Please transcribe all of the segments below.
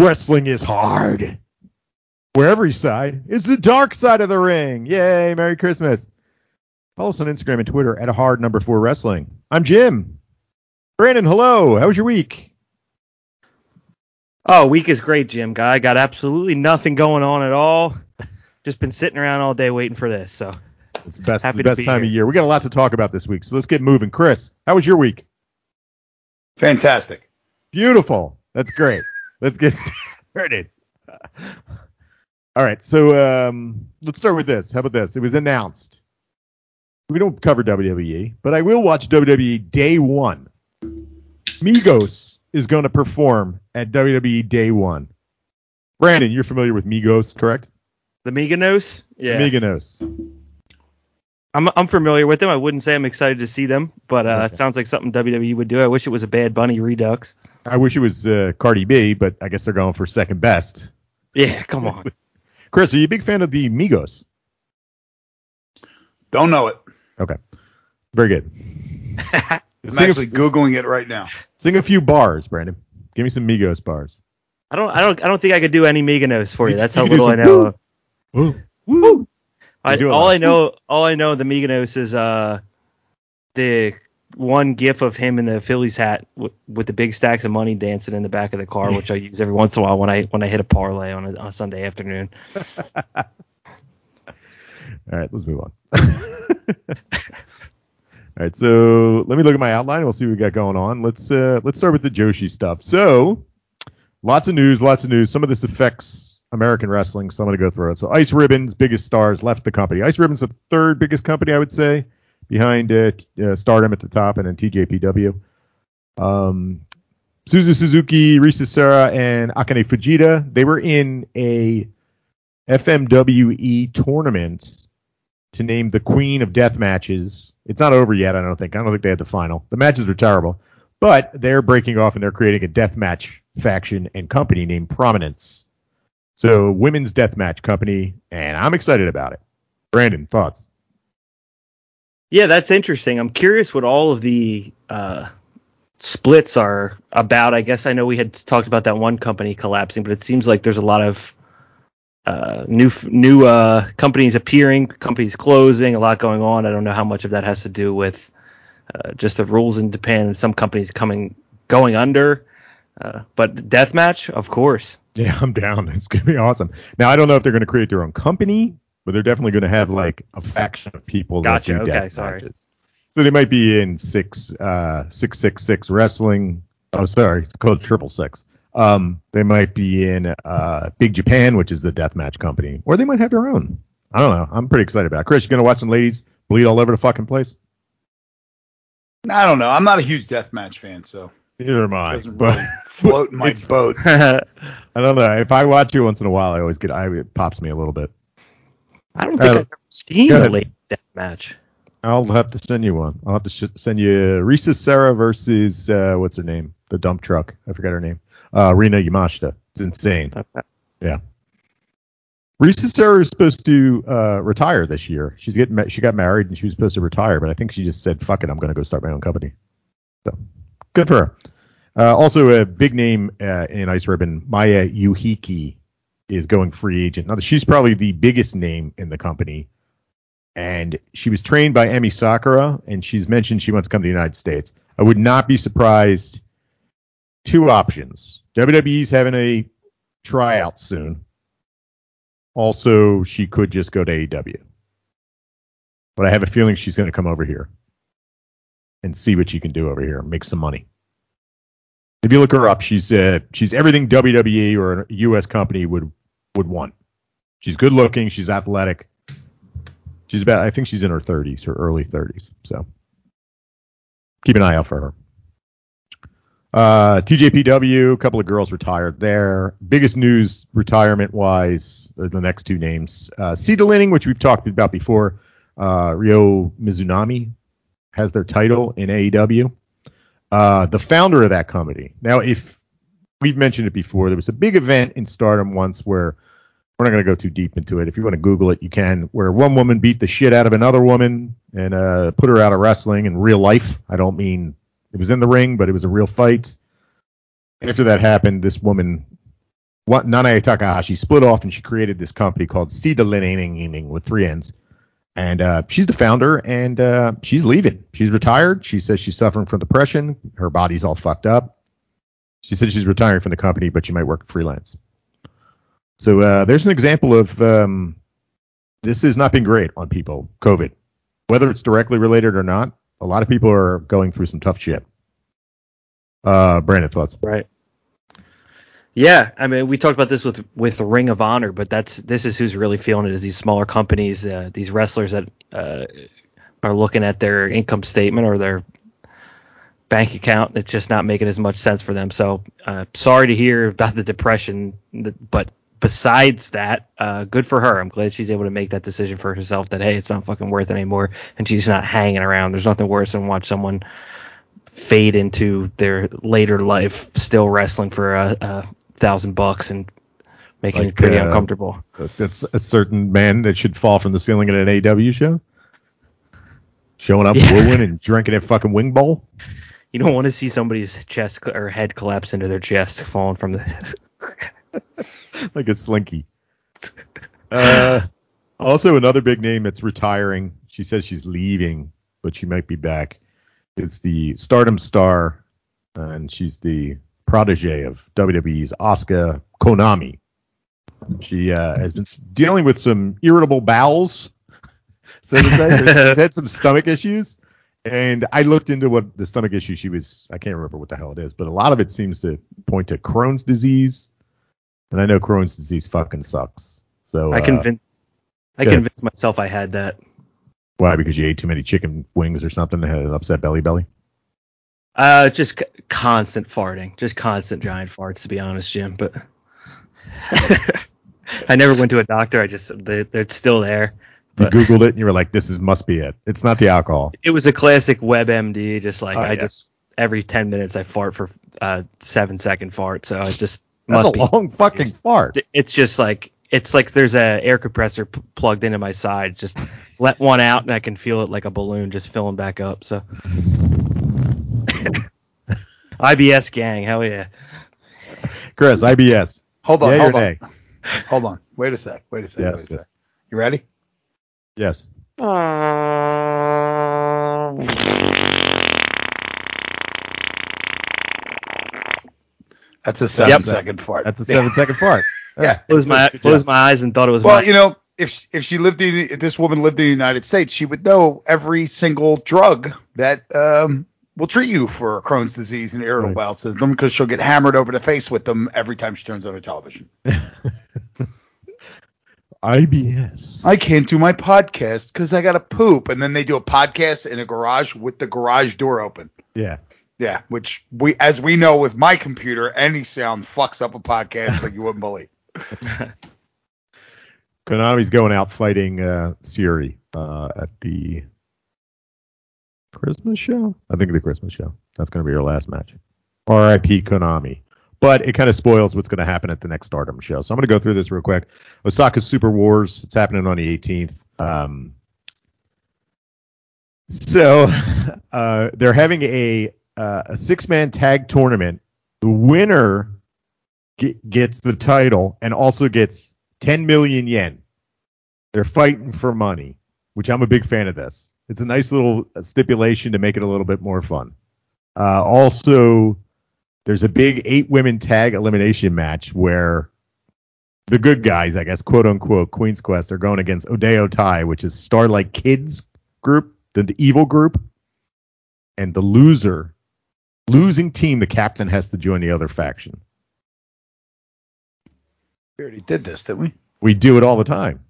Welcome to Wrestling is Hard, where every side is the dark side of the ring. Yay, Merry Christmas. Follow us on Instagram and Twitter at hard number four wrestling. I'm Jim. Brandon, hello. How was your week? Oh, week is great, Jim. Guy got absolutely nothing going on at all. Just been sitting around all day waiting for this. So It's the best, Happy the best be time of year. We got a lot to talk about this week, so let's get moving. Chris, how was your week? Fantastic. Beautiful. That's great. Let's get started. All right, so um, let's start with this. How about this? It was announced. We don't cover WWE, but I will watch WWE Day One. Migos is going to perform at WWE Day One. Brandon, you're familiar with Migos, correct? the Mykonos, yeah, Migos. I'm I'm familiar with them. I wouldn't say I'm excited to see them, but uh, Okay. it sounds like something WWE would do. I wish it was a Bad Bunny Redux. I wish it was uh, Cardi B, but I guess they're going for second best. Yeah, come on. Chris, are you a big fan of the Migos? Don't know it. Okay, very good. I'm Sing a- actually googling it right now. Sing a few bars, Brandon. Give me some Migos bars. I don't I don't I don't think I could do any Mykonos for you. You- That's you how could do little I know. woo. Woo. I, all. I know all I know the Mykonos is uh the one gif of him in the Phillies hat w- with the big stacks of money dancing in the back of the car, which I use every once in a while when I when I hit a parlay on a, on a Sunday afternoon. All right, let's move on. All right, so let me look at my outline. We'll see what we got going on. Let's uh, let's start with the Joshi stuff. So, lots of news, lots of news. Some of this affects American wrestling, so I'm going to go through it. So, Ice Ribbon's biggest stars left the company. Ice Ribbon's the third biggest company, I would say, behind uh, t- uh, Stardom at the top, and then TJPW. Um, Suzu Suzuki, Risa Sera, and Akane Fujita, they were in a FMWE tournament to name the queen of death matches. It's not over yet, I don't think. I don't think they had the final. The matches were terrible, but they're breaking off and they're creating a death match faction and company named Prominence. So, women's death match company, and I'm excited about it. Brandon, thoughts? Yeah, that's interesting. I'm curious what all of the uh, splits are about. I guess I know we had talked about that one company collapsing, but it seems like there's a lot of uh, new new uh, companies appearing, companies closing, a lot going on. I don't know how much of that has to do with uh, just the rules in Japan and some companies coming going under. Uh, but deathmatch, of course. Yeah, I'm down. It's gonna be awesome. Now I don't know if they're gonna create their own company, but they're definitely gonna have like a faction of people Gotcha, that do okay, death sorry. matches. So they might be in six uh six six six wrestling. Oh sorry, it's called triple six. Um they might be in uh Big Japan, which is the death match company. Or they might have their own. I don't know. I'm pretty excited about it. Chris, you gonna watch some ladies bleed all over the fucking place? I don't know. I'm not a huge deathmatch fan, so Neither am it I. doesn't But really float in my boat. I don't know. If I watch you once in a while, I always get I it pops me a little bit. I don't think Uh, I've ever seen a late deathmatch. I'll have to send you one. I'll have to sh- send you Risa Sera versus uh, what's her name? The dump truck. I forgot her name. Uh, Rina Yamashita. It's insane. Okay. Yeah. Risa Sera is supposed to uh, retire this year. She's getting ma- she got married and she was supposed to retire, but I think she just said, "Fuck it, I'm going to go start my own company." So good for her. Uh, also, a big name uh, in Ice Ribbon, Maya Yukihi, is going free agent. Now, she's probably the biggest name in the company and she was trained by Emmy Sakura, and she's mentioned she wants to come to the United States. I would not be surprised. Two options: WWE's having a tryout soon. Also, she could just go to AEW. But I have a feeling she's going to come over here and see what she can do over here, make some money. If you look her up, she's uh, she's everything WWE or a U.S. company would would want. She's good looking. She's athletic. She's about, I think she's in her 30s, her early 30s. So keep an eye out for her. Uh, TJPW, a couple of girls retired there. Biggest news retirement wise, the next two names. Uh, SEAdLINNNG, which we've talked about before. Uh, Ryo Mizunami has their title in AEW. Uh, the founder of that company. Now, if we've mentioned it before, there was a big event in Stardom once where we're not going to go too deep into it. If you want to Google it, you can. Where one woman beat the shit out of another woman and uh, put her out of wrestling in real life. I don't mean it was in the ring, but it was a real fight. After that happened, this woman what Nanae Takahashi split off and she created this company called SEAdLINNNG with three N's. And uh, she's the founder, and uh, she's leaving. She's retired. She says she's suffering from depression. Her body's all fucked up. She said she's retiring from the company, but she might work freelance. So uh, there's an example of um, this has not been great on people. COVID, whether it's directly related or not, a lot of people are going through some tough shit. Uh, Brandon, thoughts? Right. Yeah, I mean, we talked about this with with Ring of Honor, but that's this is who's really feeling it is these smaller companies, uh, these wrestlers that uh, are looking at their income statement or their bank account. It's just not making as much sense for them. So, uh, sorry to hear about the depression, but besides that, uh, good for her. I'm glad she's able to make that decision for herself that hey, it's not fucking worth it anymore, and she's not hanging around. There's nothing worse than watch someone fade into their later life still wrestling for a, a thousand bucks and making Like, it pretty uh, uncomfortable. That's a certain man that should fall from the ceiling at an AW show. Showing up Yeah. wooing and drinking a fucking wing bowl. You don't want to see somebody's chest or head collapse into their chest falling from the. like a slinky. Uh, also, another big name that's retiring. She says she's leaving, but she might be back. Is the Stardom star, and she's the protege of WWE's Asuka Konami. She uh, has been dealing with some irritable bowels, so to say. She's had some stomach issues, and I looked into what the stomach issue she was. I can't remember what the hell it is, but a lot of it seems to point to Crohn's disease. And I know Crohn's disease fucking sucks. So I uh, convinced. I convinced myself I had that. why? Because you ate too many chicken wings or something and had an upset belly belly. Uh, just c- constant farting, just constant giant farts, to be honest, Jim. But I never went to a doctor. I just they, they're still there. You But googled it and you were like, "This is must be it. It's not the alcohol." it was a classic WebMD. Just like Oh, I yeah. just every ten minutes I fart for uh seven second fart. So I just That's must a be. long fucking fart. It's just like it's like there's a air compressor p- plugged into my side. Just let one out and I can feel it like a balloon just filling back up. So IBS gang, hell yeah. Chris, IBS. Hold on, Yay hold on, nay? hold on. Wait a sec. Wait a sec. Yes, wait a yes. sec. You ready? Yes. That's a seven second Yep. fart. That's a seven second fart. Yeah. Closed my Good closed my eyes and thought it was Well, my you know, if if she lived in if this woman lived in the United States, she would know every single drug that um, will treat you for Crohn's disease and irritable Right. bowel syndrome because she'll get hammered over the face with them every time she turns on her television. IBS. I can't do my podcast because I got to poop, and then they do a podcast in a garage with the garage door open. Yeah. Yeah, which we, as we know, with my computer, any sound fucks up a podcast like you wouldn't believe. Konami's going out fighting uh, Syuri uh, at the Christmas show. I think the Christmas show. That's going to be her last match. R.I.P. Konami. But it kind of spoils what's going to happen at the next Stardom show. So I'm going to go through this real quick. Osaka Super Wars. It's happening on the 18th. Um, so uh, they're having a uh, a six man tag tournament. The winner ge- gets the title and also gets 10 million yen. They're fighting for money, which I'm a big fan of this. It's a nice little stipulation to make it a little bit more fun. Uh, also, there's a big eight women tag elimination match where the good guys, I guess, quote unquote, Queen's Quest, are going against Oedo Tai, which is Starlight Kids group, the, the evil group, and the loser, losing team, the captain has to join the other faction. We already did this, didn't we? We do it all the time.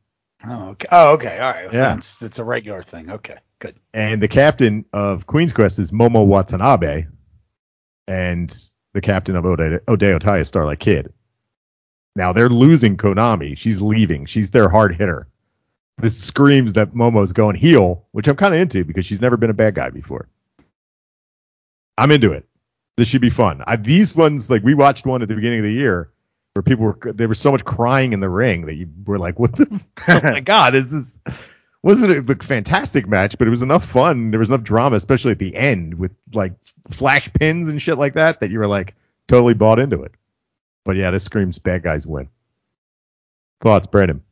Oh, okay. Oh, okay. All right. Yeah. It's, it's a regular thing. Okay, good. And the captain of Queen's Quest is Momo Watanabe, and the captain of Ode- Oedo Tai Starlight Kid. Now they're losing Konami. She's leaving. She's their hard hitter. This screams that Momo's going heel, which I'm kind of into because she's never been a bad guy before. I'm into it. This should be fun. I, these ones, like we watched one at the beginning of the year where people were there was so much crying in the ring that you were like, "What the? oh my god, is this?" Wasn't it a fantastic match, but it was enough fun. There was enough drama, especially at the end with like flash pins and shit like that, that you were like totally bought into it. But yeah, this screams bad guys win. Thoughts, Brandon?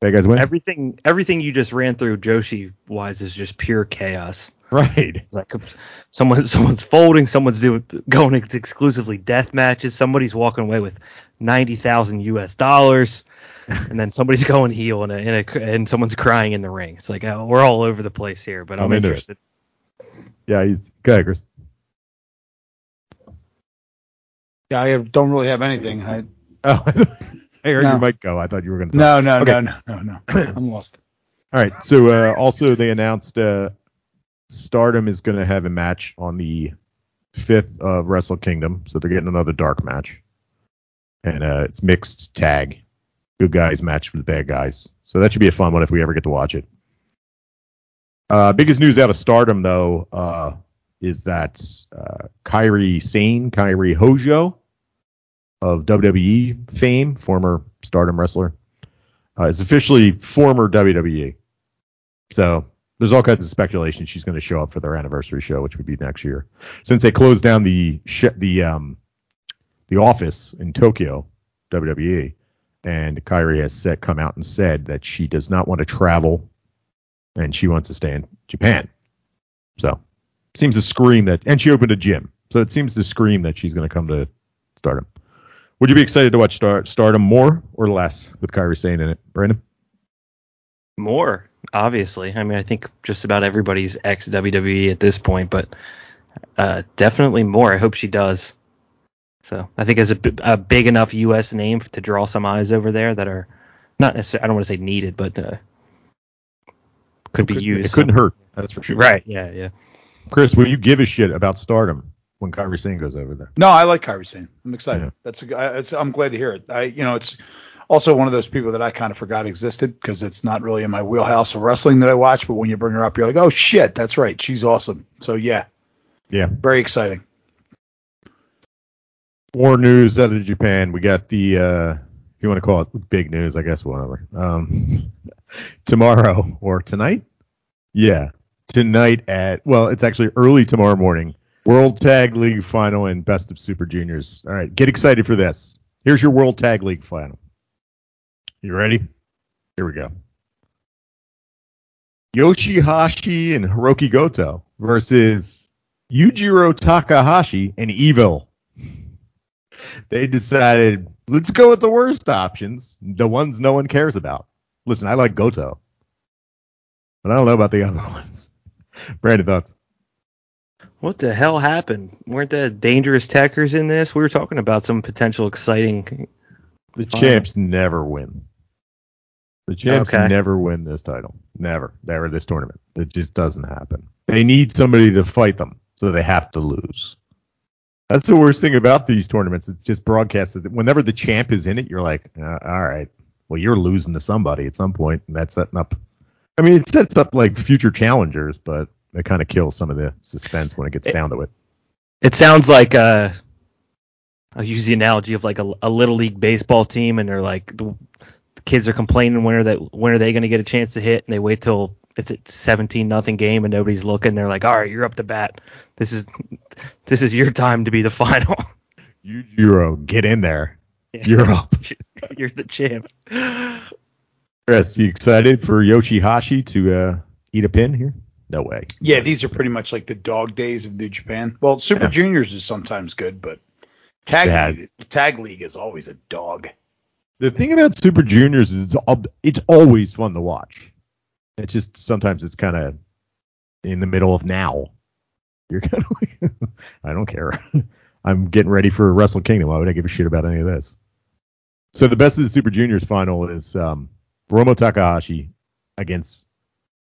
Bad guys win. Everything everything you just ran through Joshi wise is just pure chaos. right. It's like someone someone's folding, someone's doing going exclusively death matches, somebody's walking away with ninety thousand US dollars, and then somebody's going heel and a, and, a, and someone's crying in the ring. It's like oh, we're all over the place here, but I'm, I'm interested. Yeah, he's go ahead, Chris. Yeah, I don't really have anything. I, Oh, I heard No. your mic go. I thought you were going to. no, no, Okay. no, no, no, no. I'm lost. All right. So uh, also they announced uh, Stardom is going to have a match on the fifth of Wrestle Kingdom, so they're getting another dark match, and uh, it's mixed tag, good guys match with the bad guys. So that should be a fun one if we ever get to watch it. Uh, biggest news out of Stardom though uh, is that uh, Kairi Sane, Kairi Hojo of WWE fame, former Stardom wrestler, uh, is officially former WWE. So there's all kinds of speculation she's going to show up for their anniversary show, which would be next year. Since they closed down the sh- the um the office in Tokyo, WWE, and Kairi has said, come out and said that she does not want to travel and she wants to stay in Japan. So seems to scream that, and she opened a gym, so it seems to scream that she's going to come to Stardom. Would you be excited to watch Star- Stardom more or less with Kairi Sane in it, Brandon? More, obviously. I mean, I think just about everybody's ex WWE at this point, but uh, definitely more. I hope she does. So I think as a big enough U.S. name to draw some eyes over there that are not necessarily, I don't want to say needed, but uh, could be It used. It couldn't hurt. That's for sure. Right. Yeah. Yeah. Chris, will you give a shit about Stardom when Kairi Sane goes over there? No, I like Kairi Sane. I'm excited. Yeah. That's a, g- I, it's, I'm glad to hear it. I, you know, it's also one of those people that I kind of forgot existed because it's not really in my wheelhouse of wrestling that I watch. But when you bring her up, you're like, oh shit, that's right, she's awesome. So yeah, Yeah. very exciting. More news out of Japan. We got the, uh, if you want to call it big news, I guess, whatever. Um, tomorrow or tonight? Yeah. Tonight at, well, it's actually early tomorrow morning. World Tag League final and Best of Super Juniors. All right. Get excited for this. Here's your World Tag League final. You ready? Here we go. Yoshi-Hashi and Hiroki Goto versus Yujiro Takahashi and Evil. They decided, let's go with the worst options, the ones no one cares about. Listen, I like Goto, but I don't know about the other ones. Brandon, thoughts? What the hell happened? Weren't there Dangerous Tekkers in this? We were talking about some potential exciting. The champs never win. The champs Okay. never win this title. Never. Never this tournament. It just doesn't happen. They need somebody to fight them, so they have to lose. That's the worst thing about these tournaments. It's just broadcasted. Whenever the champ is in it, you're like, uh, all right, well, you're losing to somebody at some point, and that's setting up. I mean, it sets up like future challengers, but it kind of kills some of the suspense when it gets It- down to it. It sounds like uh, I'll use the analogy of like a, a little league baseball team, and they're like the, the kids are complaining when are that when are they going to get a chance to hit, and they wait till it's a 17 nothing game and nobody's looking. They're like, all right, you're up to bat. This is this is your time to be the final. Yujiro, get in there. You're up. you're the champ. Chris, you excited for Yoshi-Hashi to uh, eat a pin here? No way. Yeah, these are pretty much like the dog days of New Japan. Well, Super Yeah. Juniors is sometimes good, but tag league, tag league is always a dog. The thing about Super Juniors is it's, it's always fun to watch. It's just sometimes it's kind of in the middle of now. You're kind of like, I don't care. I'm getting ready for Wrestle Kingdom. Why would I give a shit about any of this? So the best of the Super Juniors final is um, Romo Takahashi against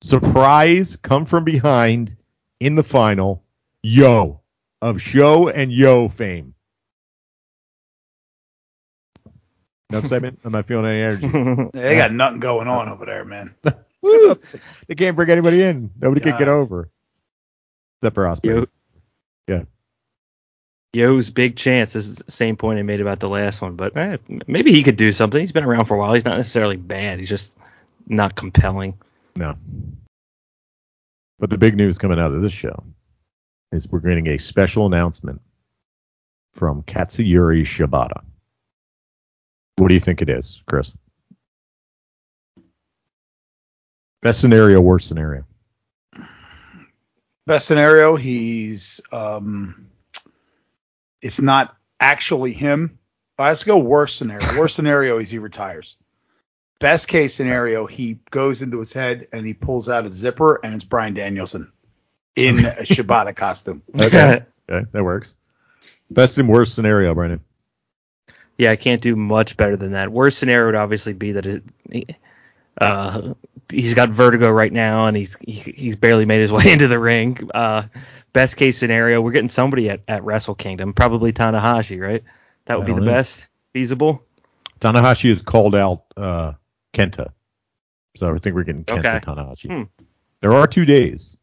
surprise, come from behind in the final, Yo of Sho and Yo fame. No excitement? I'm not feeling any energy. They got nothing going on over there, man. Woo! They can't bring anybody in. Nobody can get over. Except for Ospreay. yeah. Yo's big chance this is the same point I made about the last one, but eh, maybe he could do something. He's been around for a while. He's not necessarily bad. He's just not compelling. No. But the big news coming out of this show is we're getting a special announcement from Katsuyori Shibata. What do you think it is, Chris? Best scenario, worst scenario. Best scenario, he's um, it's not actually him. Let's go worst scenario. Worst scenario is he retires. Best case scenario, he goes into his head and he pulls out a zipper and it's Bryan Danielson in a Shibata costume. Okay, okay, that works. Best and worst scenario, Brandon. Yeah, I can't do much better than that. Worst scenario would obviously be that it, uh, he's got vertigo right now and he's he, he's barely made his way into the ring. Uh, best case scenario, we're getting somebody at, at Wrestle Kingdom, probably Tanahashi, right? That would be the know. best feasible. Tanahashi has called out uh, Kenta, so I think we're getting Kenta Okay. Tanahashi. Hmm. There are two days.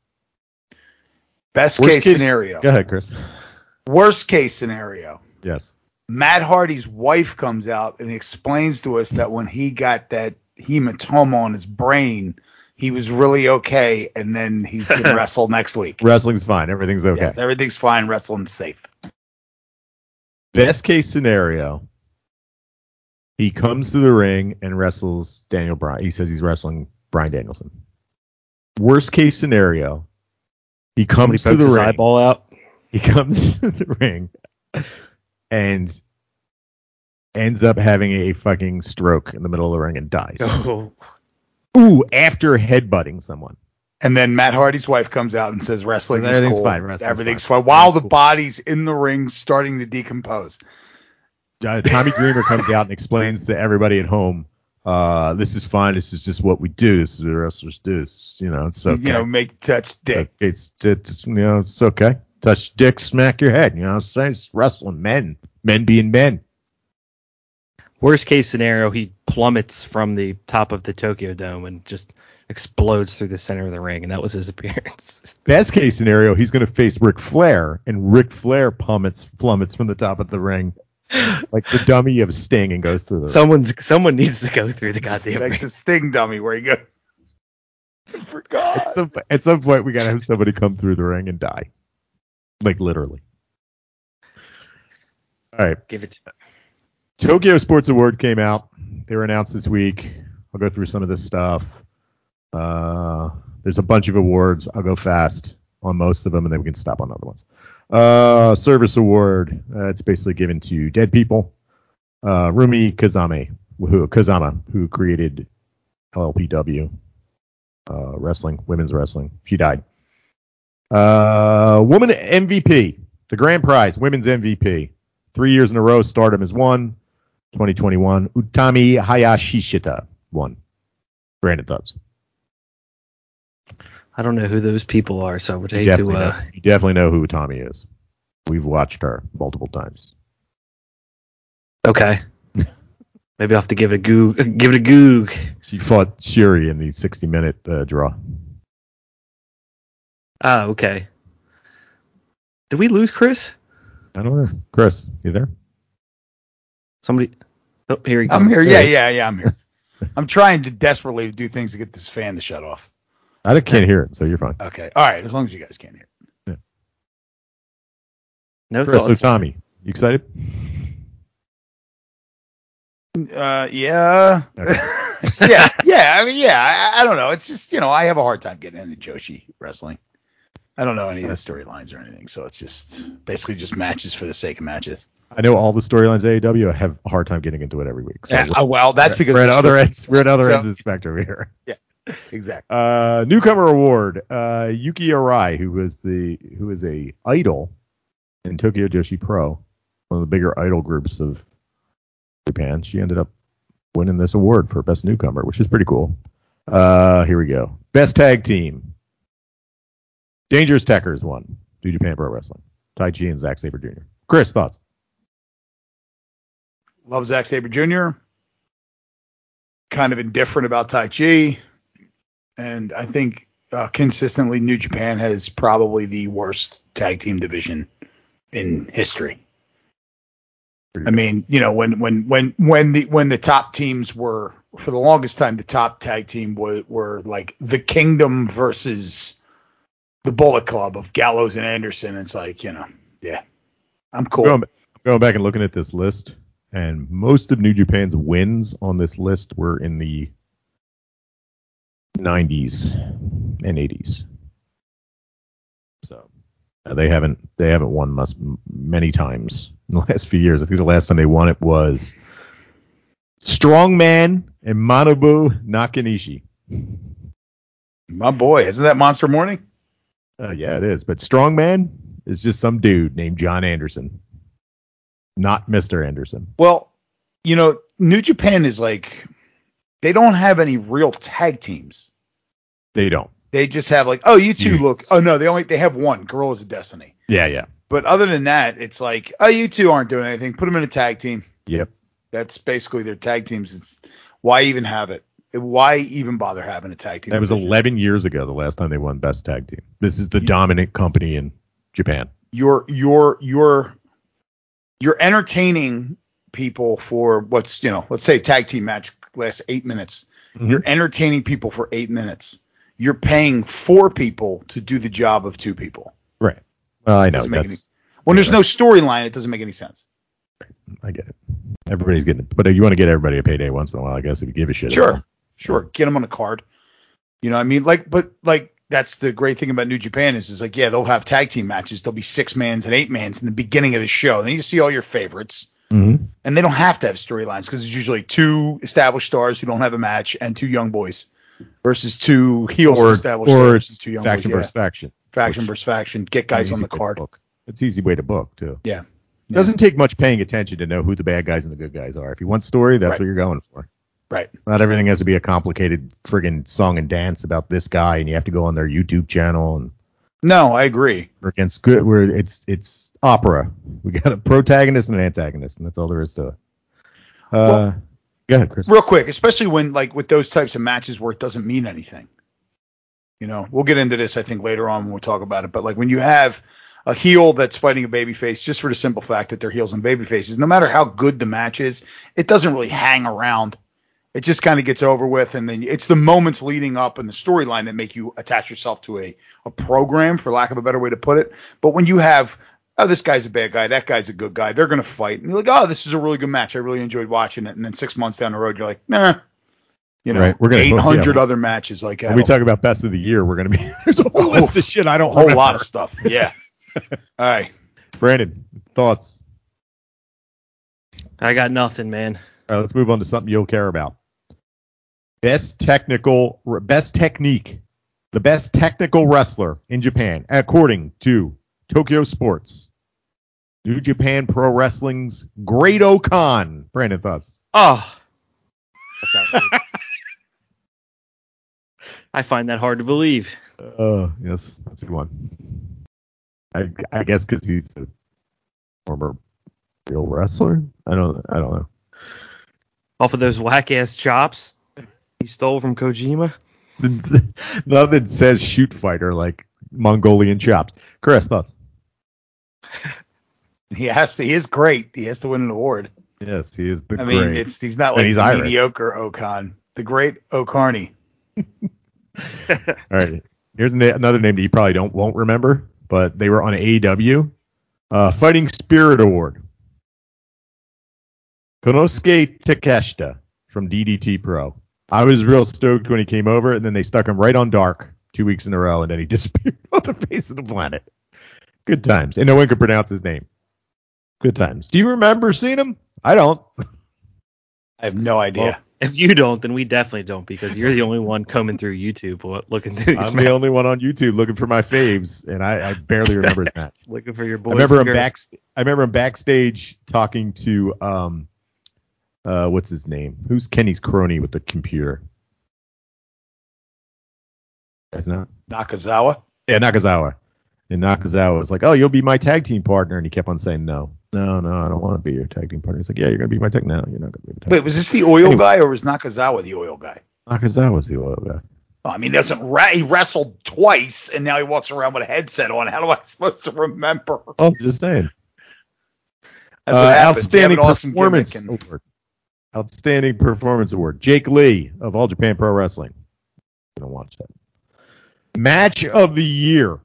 Best Worst case case- scenario. Go ahead, Chris. Worst case scenario. Yes. Matt Hardy's wife comes out and explains to us that when he got that hematoma on his brain, he was really okay, and then he can wrestle next week. Wrestling's fine. Everything's okay. Yes, everything's fine. Wrestling's safe. Best case scenario, he comes to the ring and wrestles Daniel Bryan. He says he's wrestling Bryan Danielson. Worst case scenario, he Somebody comes to the his ring. eyeball out. He comes to the ring and ends up having a fucking stroke in the middle of the ring and dies. Oh, Ooh, after headbutting someone. And then Matt Hardy's wife comes out and says wrestling is Everything's cool. fine, wrestling's Everything's fine. fine. While the Cool. body's in the ring starting to decompose. uh, Tommy Dreamer comes out and explains to everybody at home, uh, this is fine. This is just what we do. This is what wrestlers do. It's, you know, it's okay. You know, make touch dick. It's, it's, you know, it's okay. Touch dick, smack your head. You know what I'm saying? It's wrestling. Men. Men being men. Worst case scenario, he plummets from the top of the Tokyo Dome and just explodes through the center of the ring, and that was his appearance. Best case scenario, he's going to face Ric Flair, and Ric Flair plummets, plummets from the top of the ring like the dummy of Sting and goes through the Someone's someone needs to go through the goddamn like ring. the Sting dummy where he goes. I forgot. At some, at some point, we got to have somebody come through the ring and die. Like literally. All right. Give it. To, Tokyo Sports Award came out. They were announced this week. I'll go through some of this stuff. Uh, there's a bunch of awards. I'll go fast on most of them, and then we can stop on other ones. Uh, Service Award. Uh, it's basically given to dead people. Uh, Rumi Kazame, who Kazama, who created LLPW uh, wrestling, women's wrestling. She died. Uh, woman MVP, the grand prize, women's MVP. Three years in a row, Stardom has won. 2021, Utami Hayashishita won. Brandon thoughts. I don't know who those people are, so I would You hate definitely, to. know, Uh, you definitely know who Utami is. We've watched her multiple times. okay. Maybe I'll have to give it a goog. Give it a goog. She fought Syuri in the 60 minute uh, draw. Ah, okay. Did we lose Chris? I don't know. Chris, you there? Somebody. Oh, here he goes. I'm here. Yeah, yeah, yeah. I'm here. I'm trying to desperately do things to get this fan to shut off. I can't hear it, so you're fine. Okay. All right. As long as you guys can't hear. No Chris, thoughts. Utami, you excited? Uh, yeah. Okay. yeah, yeah. I mean, yeah. I, I don't know. It's just you know I have a hard time getting into Joshi wrestling. I don't know any of the storylines or anything, so it's just basically just matches for the sake of matches. I know all the storylines at AEW. I have a hard time getting into it every week. So Yeah, uh, well, that's because we're at other ends. We're at other So- ends of the spectrum here. Yeah, exactly. Uh, newcomer award. Uh, Yuki Arai, who was the who is a idol in Tokyo Joshi Pro, one of the bigger idol groups of Japan. She ended up winning this award for best newcomer, which is pretty cool. Uh, here we go. Best tag team. Dangerous Tekkers won. New Japan Pro Wrestling. Taichi and Zack Sabre Jr. Chris, thoughts? Love Zack Sabre Jr. Kind of indifferent about Taichi, and I think uh, consistently New Japan has probably the worst tag team division in history. I mean, you know, when when when when the when the top teams were for the longest time, the top tag team were were like the Kingdom versus the Bullet Club of Gallows and Anderson. It's like, you know, yeah, I'm cool. Going, going back and looking at this list, and most of New Japan's wins on this list were in the 90s and 80s. So uh, they haven't they haven't won must many times in the last few years. I think the last time they won it was Strongman and Manabu Nakanishi. My boy, isn't that Monster Morning? Uh, yeah, it is. But Strongman is just some dude named Jon Andersen, not Mr. Anderson. Well, you know, New Japan is like they don't have any real tag teams. They don't. They just have like, oh, you two look. Oh no, they only they have one. Guerrillas of Destiny. Yeah, yeah. But other than that, it's like, oh, you two aren't doing anything. Put them in a tag team. Yep. That's basically their tag teams. It's why even have it? Why even bother having a tag team? That was 11 years ago, the last time they won Best Tag Team. This is the dominant company in Japan. Your your you're you're you're entertaining people for what's you know, let's say a tag team match lasts eight minutes. Mhm. You're entertaining people for eight minutes. You're paying four people to do the job of two people. Right. Well, I know. That's, When there's no storyline, it doesn't make any sense. I get it. Everybody's getting it. But you want to get everybody a payday once in a while, I guess, if you give a shit. Sure, sure. Get them on a card. You know, what I mean, like, but like that's the great thing about New Japan is, is like, yeah, they'll have tag team matches. There'll be six mans and eight mans in the beginning of the show. Then you see all your favorites, it. Mhm. and they don't have to have storylines because it's usually two established stars who don't have a match and two young boys versus two heels Or, established or stars and two young boys. faction boys. versus faction. Yeah. Faction which- versus faction. Get guys on the card. book. It's an easy way to book, too. Yeah. Yeah. Doesn't take much paying attention to know who the bad guys and the good guys are. If you want story, that's Right. what you're going for. Right. Not everything has to be a complicated friggin' song and dance about this guy, and you have to go on their YouTube channel and No, I agree. we're against good. Where it's it's opera. We got a protagonist and an antagonist, and that's all there is to it. Uh, Well- go ahead, Chris. real quick, especially when like with those types of matches where it doesn't mean anything. You know, we'll get into this I think later on when we talk about it, but like when you have a heel that's fighting a babyface just for the simple fact that they're heels and babyfaces, no matter how good the match is, it doesn't really hang around. It just kind of gets over with, and then it's the moments leading up and the storyline that make you attach yourself to a a program, for lack of a better way to put it. But when you have oh, this guy's a bad guy, that guy's a good guy, they're gonna fight, and you're like, oh, this is a really good match, I really enjoyed watching it, and then six months down the road, you're like, nah, you know, Right, we're gonna- 800 yeah. other matches like that. When we talk about best of the year, we're gonna be there's a whole Oh, list of shit I a don't whole remember. lot of stuff. Yeah. All right. Brandon, thoughts? I got nothing, man. All right, let's move on to something you'll care about. Best technical, best technique, the best technical wrestler in Japan, according to Tokyo Sports. New Japan Pro Wrestling's Great-O-Khan. Brandon, thoughts? Oh. I find that hard to believe. Uh, yes, that's a good one. I, I guess because he's a former real wrestler. I don't, I don't know. Off of those whack ass chops he stole from Kojima. Nothing says shoot fighter like Mongolian chops. Chris, thoughts? He has to. He is great. He has to win an award. Yes, he is the I mean, it's he's not like he's the Irish. mediocre O-Khan, the great Okarni. All right. Here's na- another name that you probably don't won't remember, but they were on AEW. Uh, Fighting Spirit Award. Konosuke Takeshita from DDT Pro. I was real stoked when he came over, and then they stuck him right on Dark two weeks in a row, and then he disappeared off the face of the planet. Good times. And no one could pronounce his name. Good times. Do you remember seeing him? I don't. I have no idea. Well, if you don't, then we definitely don't because you're the only one coming through YouTube lo- looking through these I'm matches, the only one on YouTube looking for my faves, and I, I barely remember his match. looking for your boys. I remember and him girls. back. I remember him backstage talking to um, uh, what's his name? Who's Kenny's crony with the computer? That's not. Nakazawa. Yeah, Nakazawa. And Nakazawa was like, "Oh, you'll be my tag team partner," and he kept on saying, "No, no, no, I don't want to be your tag team partner." He's like, "Yeah, you're gonna be my tag." No, you're not gonna be my tag. Wait, was this the oil Anyway. guy or was Nakazawa the oil guy? Nakazawa's the oil guy. Oh, I mean, he doesn't ra- he wrestled twice and now he walks around with a headset on. How do I supposed to remember? Oh, I'm just saying. That's Uh, what happens. You have outstanding awesome performance award. Outstanding performance award. Jake Lee of All Japan Pro Wrestling. Gonna watch that. Match of the year.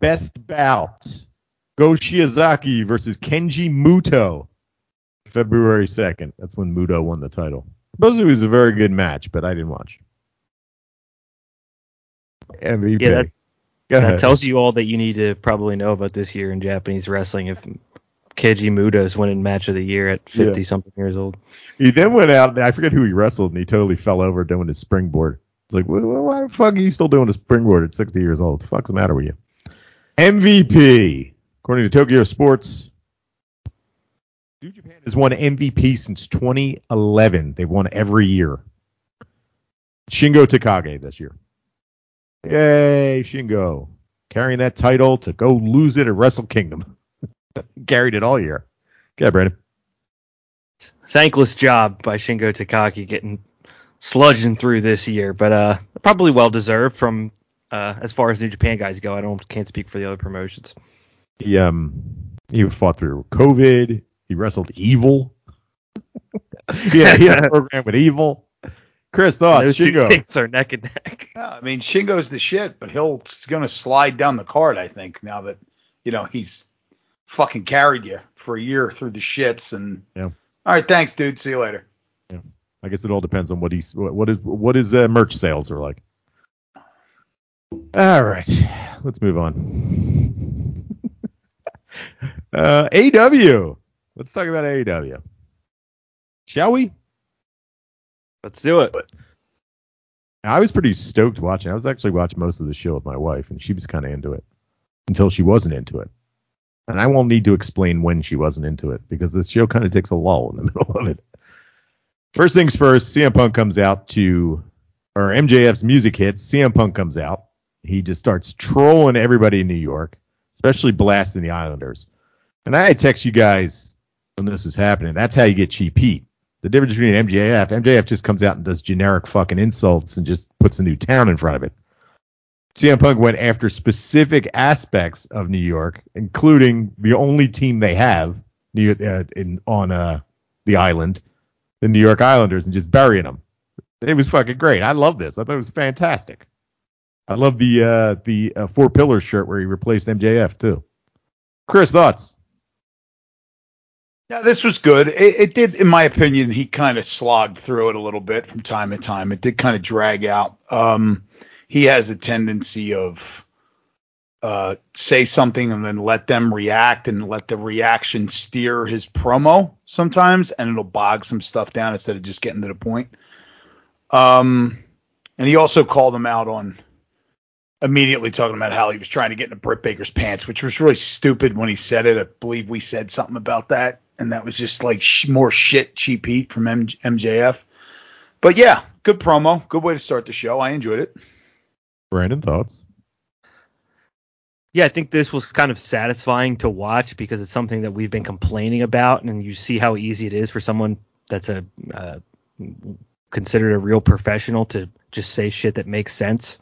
Best bout. Go Shiozaki versus Keiji Muto February 2nd. That's when Muto won the title. Supposedly it was a very good match, but I didn't watch. MVP. Yeah, that- That tells you all that you need to probably know about this year in Japanese wrestling. If Keiji Muto is winning match of the year at 50 something years old. He then went out. and I forget who he wrestled, and he totally fell over doing his springboard. It's like, wh- why the fuck are you still doing a springboard at 60 years old? What the fuck's the matter with you? MVP, according to Tokyo Sports, New Japan has won MVP since 2011. They've won every year. Shingo Takagi this year. Yay, Shingo. Carrying that title to go lose it at Wrestle Kingdom. Carried did all year. Yeah, Brandon. Thankless job by Shingo Takagi getting sludging through this year, but uh, probably well deserved from uh, as far as New Japan guys go. I don't can't speak for the other promotions. He um he fought through COVID. He wrestled Evil. yeah, he had a program with Evil. Chris, thoughts? Those two Shingo. things are neck and neck. Yeah, I mean, Shingo's the shit, but he'll he's going to slide down the card, I think, now that, you know, he's fucking carried you for a year through the shits. And, Yeah. all right, thanks, dude. See you later. Yeah. I guess it all depends on what he's what what is what his uh, merch sales are like. All right, let's move on. uh, AW. Let's talk about AW. Shall we? Let's do it. I was pretty stoked watching. I was actually watching most of the show with my wife, and she was kind of into it until she wasn't into it. And I won't need to explain when she wasn't into it because this show kind of takes a lull in the middle of it. First things first, CM Punk comes out to, or MJF's music hits. CM Punk comes out. He just starts trolling everybody in New York, especially blasting the Islanders. And I text you guys when this was happening. That's how you get cheap heat. The difference between MJF, MJF just comes out and does generic fucking insults and just puts a new town in front of it. CM Punk went after specific aspects of New York, including the only team they have New, uh, in on uh, the island, the New York Islanders, and just burying them. It was fucking great. I love this. I thought it was fantastic. I love the uh, the uh, four pillars shirt where he replaced MJF too. Chris, thoughts? Yeah, this was good. It, it did, in my opinion, he kind of slogged through it a little bit from time to time. It did kind of drag out. Um, he has a tendency of uh, say something and then let them react and let the reaction steer his promo sometimes, and it'll bog some stuff down instead of just getting to the point. Um, and he also called him out on immediately talking about how he was trying to get into Britt Baker's pants, which was really stupid when he said it. I believe we said something about that, and that was just like sh- more shit, cheap heat from M- MJF. But yeah, good promo, good way to start the show. I enjoyed it. Brandon, thoughts? Yeah, I think this was kind of satisfying to watch because it's something that we've been complaining about, and you see how easy it is for someone that's a uh, considered a real professional to just say shit that makes sense.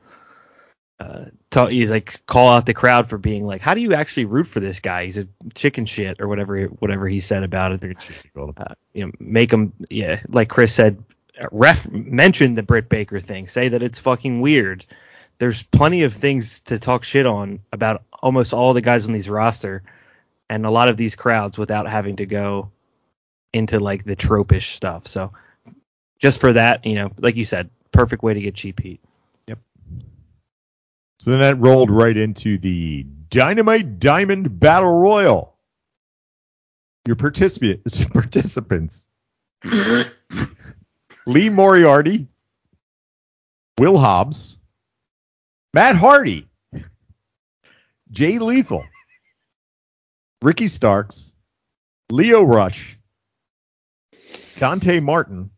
Uh, tell, he's like call out the crowd for being like, how do you actually root for this guy? He's a chicken shit or whatever whatever he said about it. Uh, you know, make him yeah, like Chris said, ref mention the Britt Baker thing, say that it's fucking weird. There's plenty of things to talk shit on about almost all the guys on these roster and a lot of these crowds without having to go into like the tropish stuff. So just for that, you know, like you said, perfect way to get cheap heat. Yep. So then that rolled right into the Dynamite Diamond Battle Royal. Your participants, participants Lee Moriarty, Will Hobbs, Matt Hardy, Jay Lethal, Ricky Starks, Lio Rush, Dante Martin,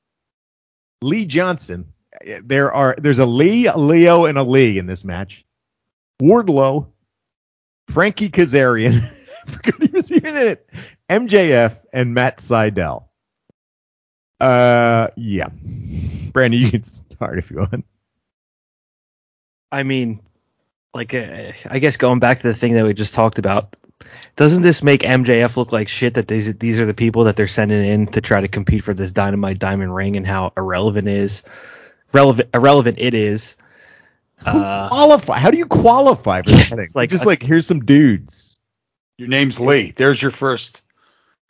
Lee Johnson. There are there's a Lee, a Lio, and a Lee in this match. Wardlow, Frankie Kazarian, forgot he was even in it. MJF and Matt Sydal. Uh, yeah. Brandon, you can start if you want. I mean, like, uh, I guess going back to the thing that we just talked about, doesn't this make MJF look like shit that these these are the people that they're sending in to try to compete for this Dynamite Diamond Ring and how irrelevant is relevant irrelevant it is. Uh, qualify? How do you qualify for this thing? It's like just a- like here's some dudes. Your name's Lee. There's your first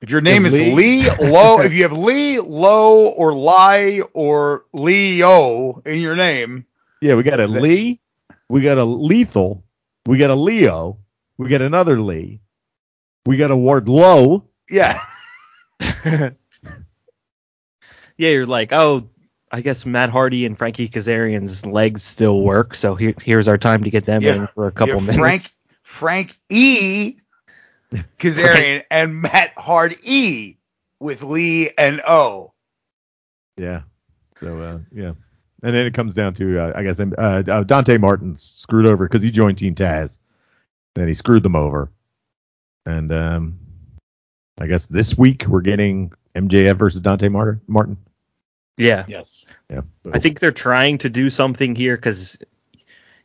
If your name If is Lee- Lee Low, if you have Lee Low or Lie or Leo in your name, Yeah, we got a The- Lee, we got a Lethal, we got a Leo, we got another Lee, we got a Wardlow. yeah, yeah, you're like, oh, I guess Matt Hardy and Frankie Kazarian's legs still work, so here, here's our time to get them Yeah. in for a couple Yeah, minutes. Frank Frank E. Kazarian and Matt Hard E. with Lee and O. Yeah. So uh, yeah, and then it comes down to uh, I guess uh, uh, Dante Martin's screwed over because he joined Team Taz, and he screwed them over, and um, I guess this week we're getting MJF versus Dante Martin. Martin. Yeah, Yes. Yeah. I think they're trying to do something here because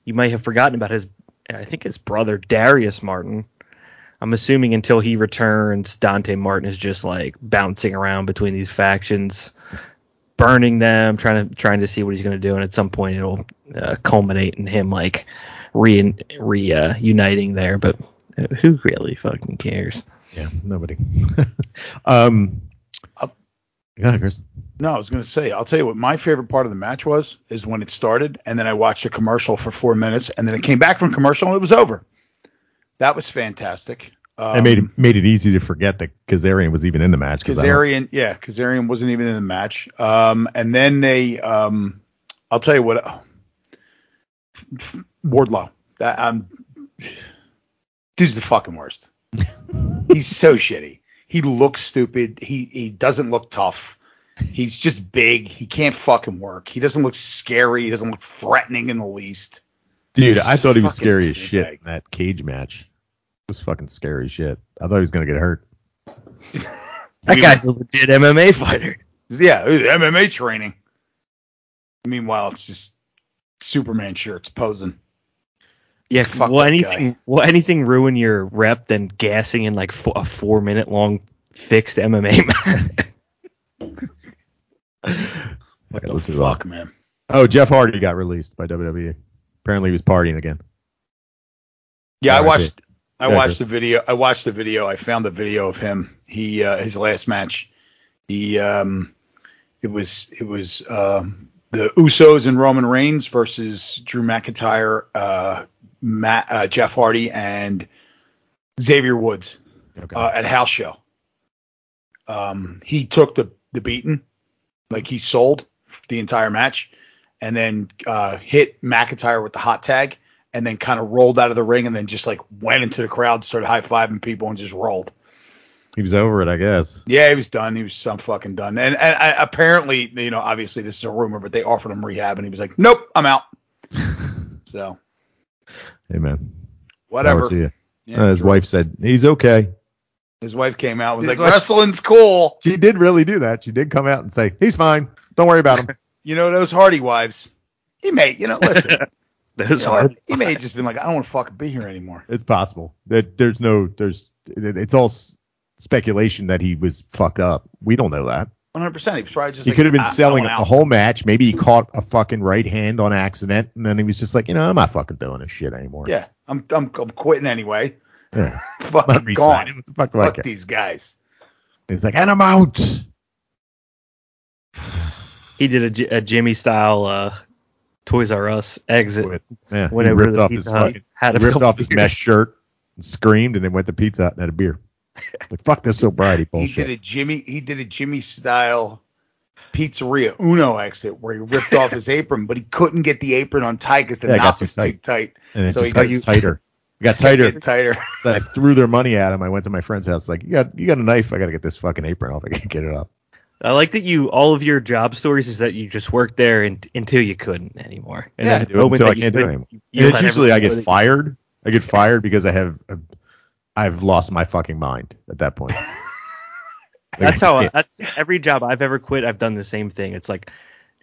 you might have forgotten about his, I think his brother Darius Martin. I'm assuming until he returns, Dante Martin is just like bouncing around between these factions, burning them, trying to trying to see what he's going to do, and at some point it'll uh, culminate in him like re re uh, uniting there. But uh, who really fucking cares? Yeah. Nobody. um. Up. Yeah, Chris. No, I was going to say, I'll tell you what my favorite part of the match was is when it started, and then I watched a commercial for four minutes, and then it came back from commercial and it was over. That was fantastic. Um, I made it made it easy to forget that Kazarian was even in the match. Kazarian, yeah, Kazarian wasn't even in the match. Um, and then they, um, I'll tell you what, uh, Wardlow. That um, dude's the fucking worst. He's so shitty. He looks stupid. He he doesn't look tough. He's just big. He can't fucking work. He doesn't look scary. He doesn't look threatening in the least. Dude, I thought he was scary as shit in that cage match. It was fucking scary shit. I thought he was gonna get hurt. That guy's a legit MMA fighter. Yeah, it was MMA training. Meanwhile, it's just Superman shirts posing. Yeah, Fuck will that anything will anything ruin your rep than gassing in like fo- a four minute long fixed MMA match? What Okay, the fuck, man? Oh, Jeff Hardy got released by WWE. Apparently, he was partying again. Yeah, I watched. I Yeah, watched the video. I watched the video. I found the video of him. He uh, his last match. He um, it was it was um, the Usos and Roman Reigns versus Drew McIntyre, uh, Matt, uh, Jeff Hardy, and Xavier Woods Okay. uh, at house show. Um, he took the the beating, like he sold the entire match, and then uh, hit McIntyre with the hot tag, and then kind of rolled out of the ring, and then just like went into the crowd, started high fiving people, and just rolled. he was over it, I guess. Yeah, he was done. He was some fucking done. And and I, apparently, you know, obviously this is a rumor, but they offered him rehab, and he was like, "Nope, I'm out." So Hey man, whatever. To you. Yeah, Uh, his wife said he's okay. his wife came out, was His like, wife- "Wrestling's cool." She did really do that. She did come out and say he's fine. Don't worry about him. You know those Hardy wives. He may, you know, listen. Those You know what? are He may have just been like, I don't want to fucking be here anymore. it's possible. That there's no there's it's all s- speculation that he was fucked up. We don't know that. 100. percent He was probably just. He like, could have been "I- I selling want a whole match. Maybe he caught a fucking right hand on accident, and then he was just like, you know, I'm not fucking doing this shit anymore. Yeah, I'm I'm, I'm quitting anyway. Yeah. I'm fucking not resigning. gone. What the fuck do Fuck care? these guys. He's like, and I'm out. he did a Jimmy style uh, Toys R Us exit Yeah. He whenever ripped the off his Pizza Hut fucking, had a ripped couple off his beers. mesh shirt and screamed, and then went to Pizza Hut and had a beer. Like fuck this sobriety bullshit. He did a Jimmy. He did a Jimmy style pizzeria Uno exit where he ripped off his apron, but he couldn't get the apron on tight because the Yeah, it got knot too was too tight. tight. and it so just he got does- tighter. It got tighter. tighter. I threw their money at him. I went to my friend's house. Like, you got you got a knife? I got to get this fucking apron off. I can't get it up. I like that you all of your job stories is that you just worked there and, until you couldn't anymore. And Yeah, then do until I can't do it anymore. You it's usually I get fired. I get fired because I have I've lost my fucking mind at that point. That's how. I, that's every job I've ever quit. I've done the same thing. It's like,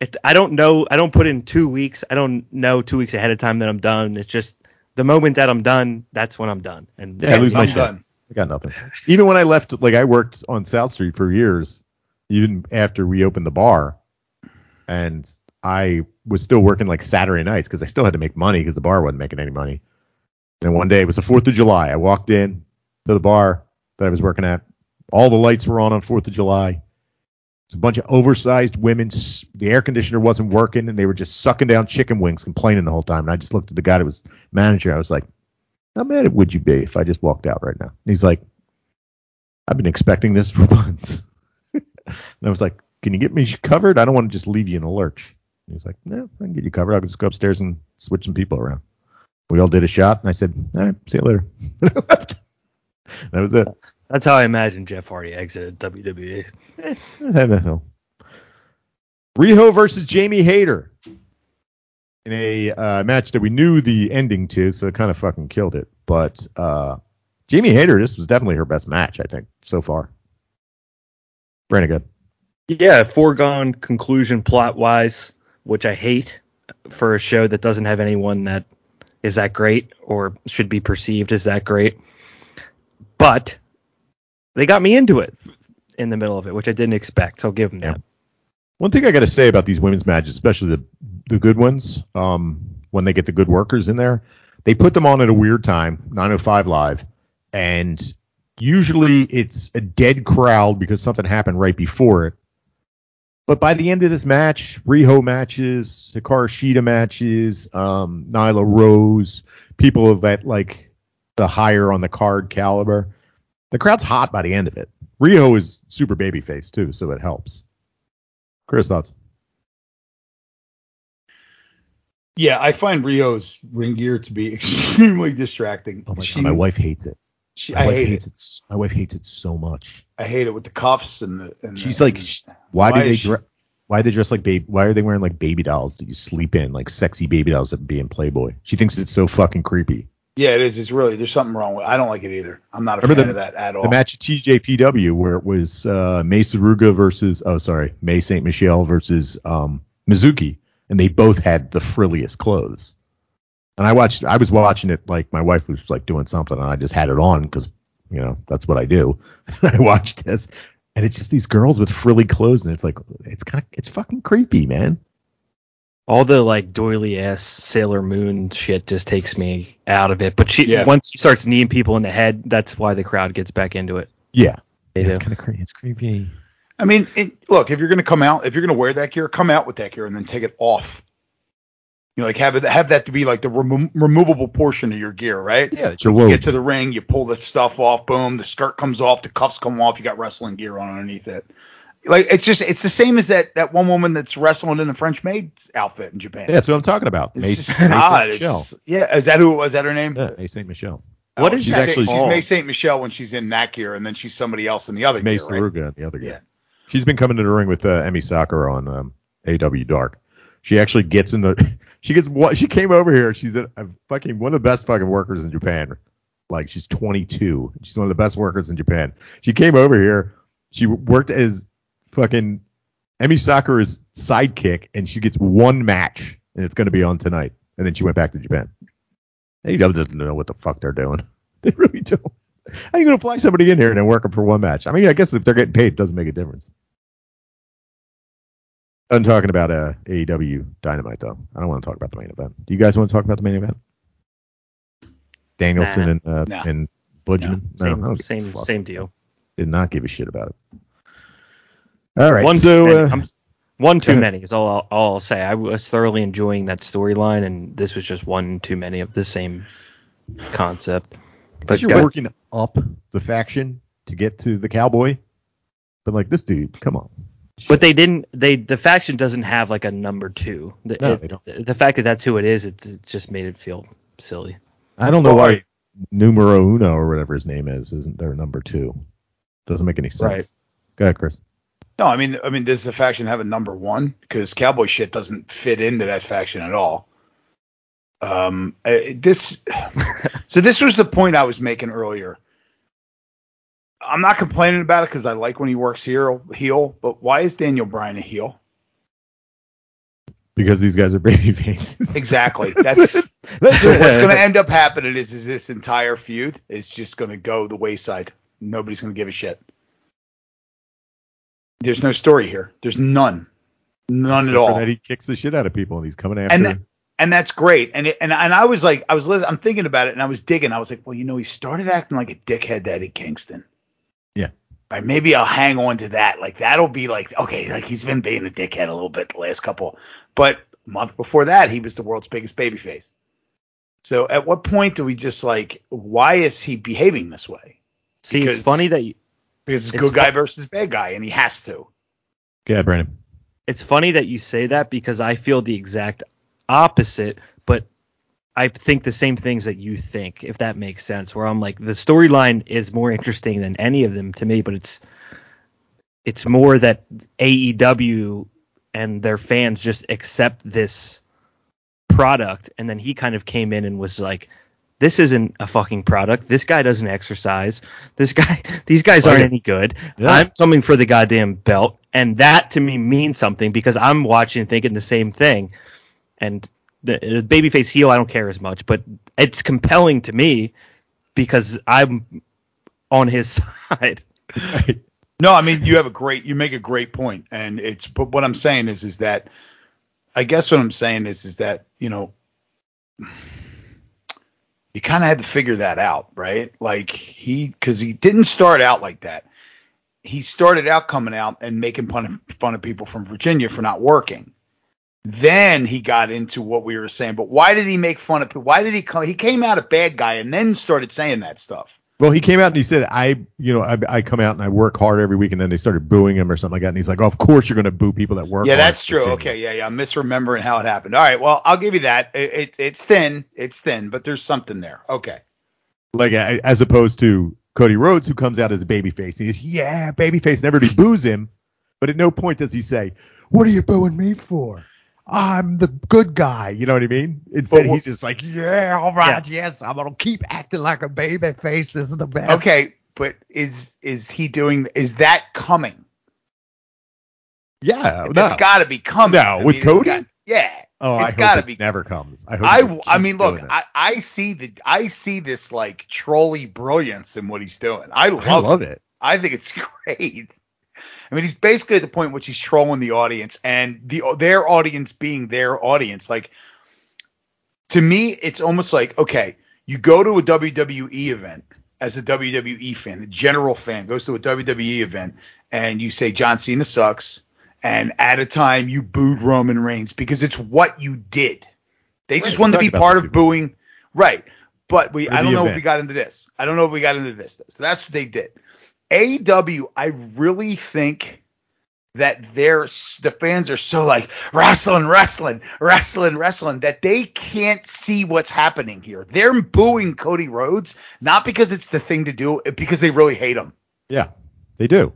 it, I don't know. I don't put in two weeks. I don't know two weeks ahead of time that I'm done. It's just the moment that I'm done. That's when I'm done. And Yeah, I lose my I'm shit. done. I got nothing. Even when I left, like I worked on South Street for years, even after we opened the bar, and I was still working like Saturday nights because I still had to make money because the bar wasn't making any money. And one day it was the Fourth of July. I walked in to the bar that I was working at, All the lights were on on Fourth of July. It's a bunch of oversized women. The air conditioner wasn't working, and they were just sucking down chicken wings, complaining the whole time. And I just looked at the guy that was manager. I was like, "How mad would you be if I just walked out right now?" And he's like, "I've been expecting this for months." And I was like, "Can you get me covered? I don't want to just leave you in a lurch." And he's like, "No, I can get you covered. I'll just go upstairs and switch some people around." We all did a shot, and I said, "All right, see you later." And I left. That was it. That's how I imagine Jeff Hardy exited WWE. NFL. Riho versus Jamie Hayter in a uh, match that we knew the ending to, so it kind of fucking killed it. But uh, Jamie Hayter, this was definitely her best match, I think, so far. Good. Yeah, foregone conclusion plot wise, which I hate for a show that doesn't have anyone that is that great or should be perceived as that great. But they got me into it in the middle of it, which I didn't expect. So I'll give them Yeah. that. One thing I got to say about these women's matches, especially the the good ones, um, when they get the good workers in there, they put them on at a weird time, 9:05 live, and usually it's a dead crowd because something happened right before it. But by the end of this match, Riho matches, Hikaru Shida matches, um, Nyla Rose, people of that like the higher on the card caliber, the crowd's hot by the end of it. Riho is super babyface too, so it helps. Chris, thoughts? Yeah, I find Riho's ring gear to be extremely distracting. Oh my She- god, my wife hates it. She- I hate hates it. My wife hates it so much. I hate it with the cuffs and the. And She's the, like, and- why, Why do they she- dress? Why they dress like baby? Why are they wearing like baby dolls that you sleep in, like sexy baby dolls that be in Playboy? She thinks it's so fucking creepy. yeah, it is. It's really there's something wrong with. I don't like it either. I'm not a Remember fan the- of that at all. The match at TJPW where it was uh, Mei Suruga versus oh sorry May Saint Michelle versus um, Mizuki, and they both had the frilliest clothes. And I watched, I was watching it like my wife was like doing something, and I just had it on because you know that's what I do. I watched this, and it's just these girls with frilly clothes, and it's like it's kind of it's fucking creepy, man. All the like doily ass Sailor Moon shit just takes me out of it. But she Yeah. once she starts kneeing people in the head, that's why the crowd gets back into it. Yeah, They it's kind of creepy. It's creepy. I mean, it, look, if you're going to come out, if you're going to wear that gear, come out with that gear and then take it off. You know, like have it have that to be like the remo- removable portion of your gear, right? Yeah, it's your You get to the ring, you pull the stuff off, boom, the skirt comes off, the cuffs come off, you got wrestling gear on underneath it. Like it's just it's the same as that that one woman that's wrestling in the French maid's outfit in Japan. Yeah, that's what I'm talking about. it's May- just May Saint odd. It's just, yeah, is that who was that her name? Yeah, May Saint Michelle. What Oh, is she's that actually she's called? May Saint Michelle when she's in that gear, and then she's somebody else in the other May gear, right? Suruga and the other guy. Yeah. She's been coming to the ring with uh, Emmy Sakura on um, AW Dark. She actually gets in the. She gets what? She came over here. She's a, a fucking one of the best fucking workers in Japan. Like she's 22. She's one of the best workers in Japan. She came over here. She worked as fucking Emmy Sakura's sidekick, and she gets one match, and it's going to be on tonight. And then she went back to Japan. AW doesn't know what the fuck they're doing. They really don't. How you going to fly somebody in here and then work them for one match? I mean, I guess if they're getting paid, it doesn't make a difference. I'm talking about uh, AEW Dynamite, though. I don't want to talk about the main event. Do you guys want to talk about the main event? Danielson Nah. and uh, No. and Bludgeon? Same I don't give a same same deal. Did not give a shit about it. All right. One so too uh, many. I'm- one too many is all I'll, all I'll say. I was thoroughly enjoying that storyline, and this was just one too many of the same concept. but you're working up the faction to get to the cowboy. But like this dude, come on. But they didn't. They the faction doesn't have like a number two. The, No, it- they don't. the fact that that's who it is, it, it just made it feel silly. I don't know Well, why numero uno or whatever his name is isn't their number two. Doesn't make any sense. Right. Go ahead, Chris. No, I mean, I mean, does the faction have a number one? Because cowboy shit doesn't fit into that faction at all. Um, uh, this, so this was the point I was making earlier. I'm not complaining about it because I like when he works heel, heel. But why is Daniel Bryan a heel? Because these guys are baby faces. Exactly. That's That's so what's going to end up happening is, is this entire feud is just going to go the wayside. Nobody's going to give a shit. There's no story here. There's none, none at Except for all. That he kicks the shit out of people and he's coming after. and that, and that's great. And it, and and I was like, I was I'm thinking about it, and I was digging. I was like, well, you know, he started acting like a dickhead to Eddie Kingston. Yeah. right, maybe I'll hang on to that. Like that'll be like okay, like he's been being a dickhead a little bit the last couple, but a month before that he was the world's biggest babyface. So at what point do we just like why is he behaving this way? See, Because- it's funny that you, Because it's It's good guy fu- versus bad guy, and he has to. Yeah, Brandon. it's funny that you say that because I feel the exact opposite, but I think the same things that you think, if that makes sense. Where I'm like, the storyline is more interesting than any of them to me, but it's it's more that AEW and their fans just accept this product, and then he kind of came in and was like. This isn't a fucking product. This guy doesn't exercise. This guy, these guys aren't any good. Yeah. I'm coming for the goddamn belt, and that to me means something because I'm watching thinking the same thing. And the, babyface heel, I don't care as much, but it's compelling to me because I'm on his side. No, I mean you have a great you make a great point, and it's but what I'm saying is is that I guess what I'm saying is is that you know you kind of had to figure that out, right? Like he because he didn't start out like that. He started out coming out and making fun of, fun of people from Virginia for not working. Then he got into what we were saying, but why did he make fun of people? Why did he come? He came out a bad guy and then started saying that stuff. Well, he came out and he said, "I, you know, I, I come out and I work hard every week." And then they started booing him or something like that. And he's like, "Of course you're going to boo people that work." Yeah, that's true. Okay, yeah, yeah. I'm misremembering how it happened. All right, well, I'll give you that. It, it, it's thin, it's thin, but there's something there. Okay. Like as opposed to Cody Rhodes, who comes out as a babyface. And he's yeah, babyface, and everybody boos him, but at no point does he say, "What are you booing me for? I'm the good guy." You know what I mean? Instead, he's just like, "Yeah, all right, yes, I'm gonna keep acting like a baby face. This is the best." Okay, but is is he doing? Is that coming? Yeah, no. It's got to be coming. No, I with mean, Cody? got- yeah. oh, it's hope gotta it be- never comes. I hope. I I mean, look. I, I see the I see this like trolley brilliance in what he's doing. I love, I love it. I think it's great. I mean, he's basically at the point which he's trolling the audience and the their audience being their audience. Like to me, it's almost like okay, you go to a WWE event as a WWE fan, the general fan goes to a WWE event and you say John Cena sucks, and at a time you booed Roman Reigns because it's what you did. They just Right, we wanted to be part of booing, right? But we, I don't know if we got into this. I don't know if we got into this. So that's what they did. AEW, I really think that they're the fans are so like wrestling, wrestling, wrestling, wrestling that they can't see what's happening here. They're booing Cody Rhodes not because it's the thing to do, because they really hate him. Yeah, they do.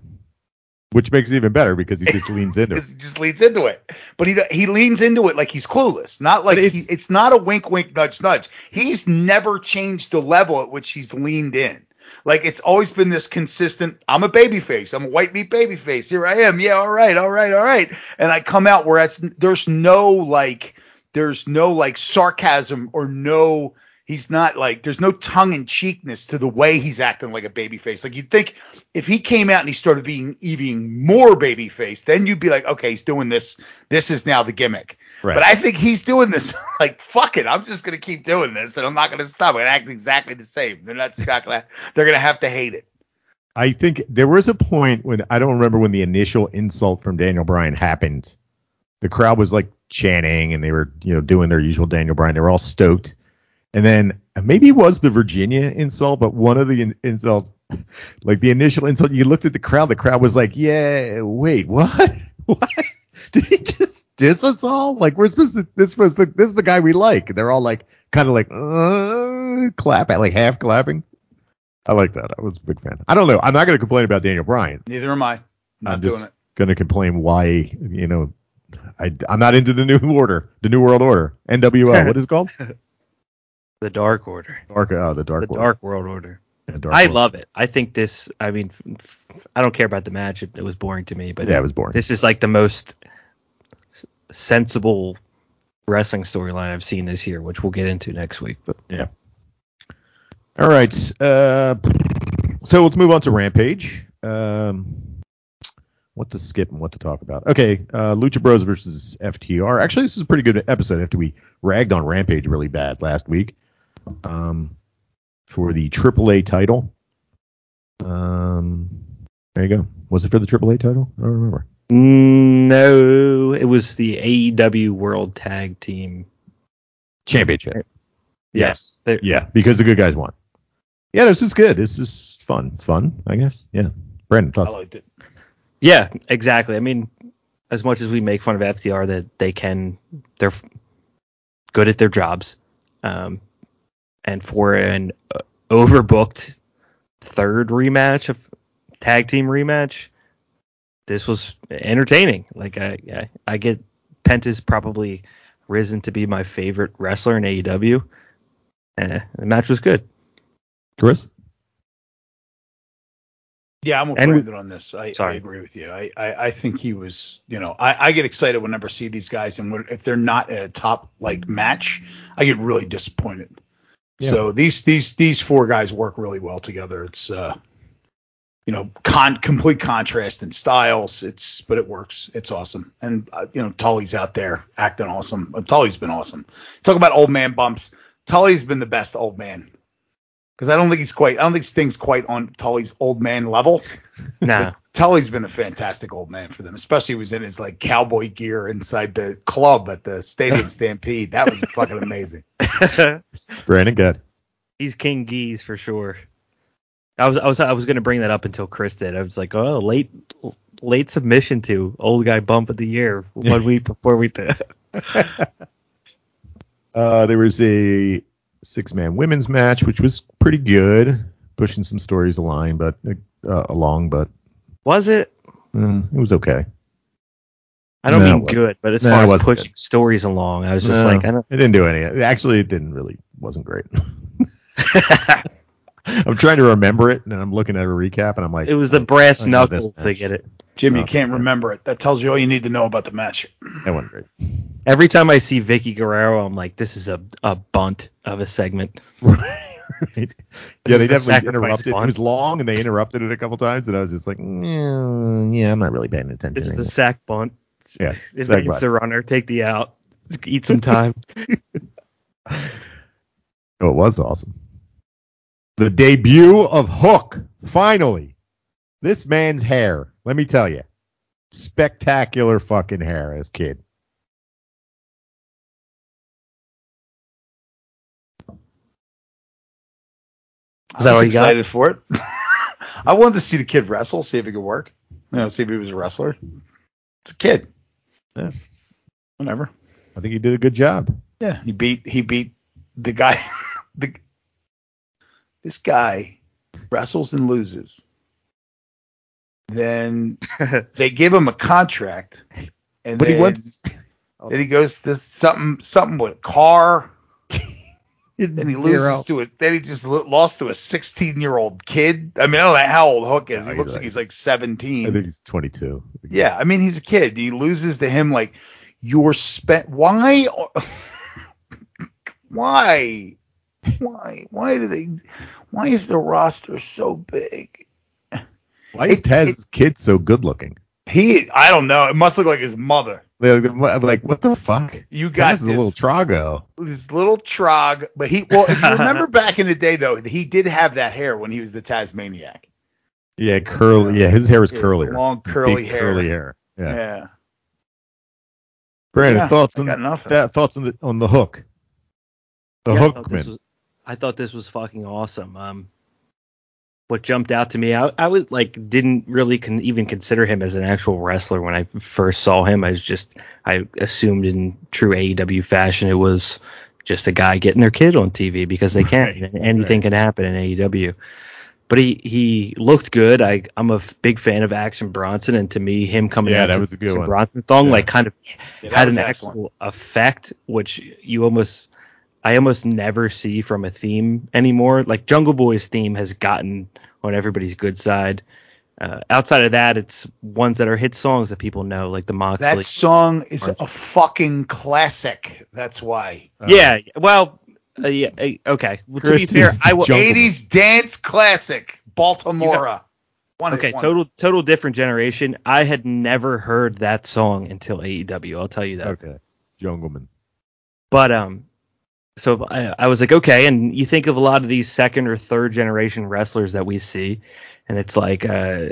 Which makes it even better because he just leans into it. He just leans into it. But he he leans into it like he's clueless, not like it's- he, it's not a wink, wink, nudge, nudge. He's never changed the level at which he's leaned in. Like it's always been this consistent. I'm a baby face. I'm a white meat baby face. Here I am. Yeah, all right, all right, all right. And I come out where there's no like there's no like sarcasm or no he's not like there's no tongue in cheekness to the way he's acting like a baby face. Like you'd think if he came out and he started being even more baby face, then you'd be like, okay, he's doing this. This is now the gimmick. Right. But I think he's doing this like fuck it. I'm just gonna keep doing this and I'm not gonna stop. I'm gonna act exactly the same. They're not, not gonna they're gonna have to hate it. I think there was a point when I don't remember when the initial insult from Daniel Bryan happened. The crowd was like chanting and they were, you know, doing their usual Daniel Bryan. They were all stoked. And then maybe it was the Virginia insult, but one of the in- insults, like the initial insult, you looked at the crowd. The crowd was like, "Yeah, wait, what? What? Did he just diss us all? Like we're supposed to? This was the this is the guy we like." And they're all like, kind of like, uh, clap at like half clapping. I like that. I was a big fan. I don't know. I'm not going to complain about Daniel Bryan. Neither am I. Not I'm just going to complain why, you know, I, I'm not into the new order, the new world order, NWO. what is it called? The Dark Order. Dark, oh, the dark, The Order. Dark World Order. Yeah, Dark I World. love it. I think this. I mean, I don't care about the match. It, it was boring to me, but Yeah, it was boring. this is like the most sensible wrestling storyline I've seen this year, which we'll get into next week. But yeah. All right. Uh, so let's move on to Rampage. Um, what to skip and what to talk about. Okay, uh, Lucha Bros versus FTR. Actually, this is a pretty good episode after we ragged on Rampage really bad last week um, for the AAA title. Um, There you go. Was it for the AAA title? I don't remember. No, it was the AEW World Tag Team. Championship. Yes. They- Yeah, because the good guys won. Yeah, this is good. This is fun. Fun, I guess. Yeah. Brandon, I liked it. Yeah, exactly. I mean, as much as we make fun of FTR, that they can, they're good at their jobs. Um, and for an uh, overbooked third rematch of tag team rematch, this was entertaining. Like I, I, I get Penta's probably risen to be my favorite wrestler in AEW. Uh, the match was good. Chris? Yeah, I'm with And Brandon on this. I, I agree with you. I, I, I think he was, you know, I, I get excited whenever I see these guys, and if they're not at a top like match, I get really disappointed. Yeah. So these these these four guys work really well together. It's uh, you know, con complete contrast in styles. It's but it works. It's awesome. And uh, you know, Tully's out there acting awesome. Uh, Tully's been awesome. Talk about old man bumps. Tully's been the best old man. Because I don't think he's quite. I don't think Sting's quite on Tully's old man level. Nah, Tully's been a fantastic old man for them, especially he was in his like cowboy gear inside the club at the Stadium Stampede. That was fucking amazing. Brandon, good. he's King Geese for sure. I was I was I was gonna bring that up until Chris did. I was like, oh, late late submission to old guy bump of the year one week before we did. Uh, there was a six man women's match, which was pretty good, pushing some stories along, but uh, along, but Was it? mm, it was okay. I don't No, mean good, but as No, far as pushing good. stories along, I was just No, like, I don't. it didn't do any. Actually, it didn't really wasn't great. I'm trying to remember it, and I'm looking at a recap, and I'm like, it was the brass I know this knuckles to get it. Jim, you can't remember it. That tells you all you need to know about the match. that wasn't great. Every time I see Vickie Guerrero, I'm like, this is a, a bunt of a segment. right. Yeah, This they definitely sacrifice interrupted. It was long, and they interrupted it a couple times, and I was just like, mm, yeah, I'm not really paying attention. This is a sack bunt. Yeah, Advance sack bunt. the runner, take the out, eat some time. Oh, it was awesome. The debut of Hook, finally. This man's hair, let me tell you, spectacular fucking hair as kid. Is that I was all you got? excited for it. I wanted to see the kid wrestle, see if he could work. You know, see if he was a wrestler. It's a kid. Yeah. Whatever. I think he did a good job. Yeah, he beat he beat the guy. the this guy wrestles and loses. Then they give him a contract, and But he went- then he goes to something something with car. Then he loses to a. Then he just lo- lost to a 16 year old kid. I mean, I don't know how old Hook is. No, he looks like like- he's like 17. I think he's 22. Yeah, I mean he's a kid. He loses to him like you're spent. Why? Why? Why? Why do they? Why is the roster so big? Why is It- Taz's kid so good looking? He, I don't know. It must look like his mother. Like, like, what the fuck? You got Taz is a this, little Trago. this little trog, but he. Well, if you remember back in the day though, he did have that hair when he was the Tasmaniac. Yeah, curly. Yeah, his hair was Yeah, curlier. long curly Big hair. Curly hair. Yeah. Yeah. Brandon, Yeah, thoughts on that? Thoughts on the on the hook? The Yeah, I thought this Hookman. was- I thought this was fucking awesome. Um, what jumped out to me, I, I was like, didn't really con- even consider him as an actual wrestler when I first saw him. I was just, I assumed in true AEW fashion, it was just a guy getting their kid on TV because they can. Right, Anything can happen in AEW. But he, he looked good. I I'm a big fan of Action Bronson, and to me, him coming Yeah, out that to was a good Action one. Bronson thong Yeah. like kind of Yeah, had an excellent. actual effect, which you almost I almost never see from a theme anymore. Like Jungle Boy's theme has gotten on everybody's good side. Uh, outside of that, it's ones that are hit songs that people know, like the Moxley. That song is a fucking classic. That's why. Uh, yeah, well, uh, yeah, uh, okay. Well, to be fair, I will. 80s dance classic. Baltimore. One hit Okay, total total different generation. I had never heard that song until AEW. I'll tell you that. Okay, Jungleman. But um, so I, I was like, okay, and you think of a lot of these second or third generation wrestlers that we see, and it's like, uh,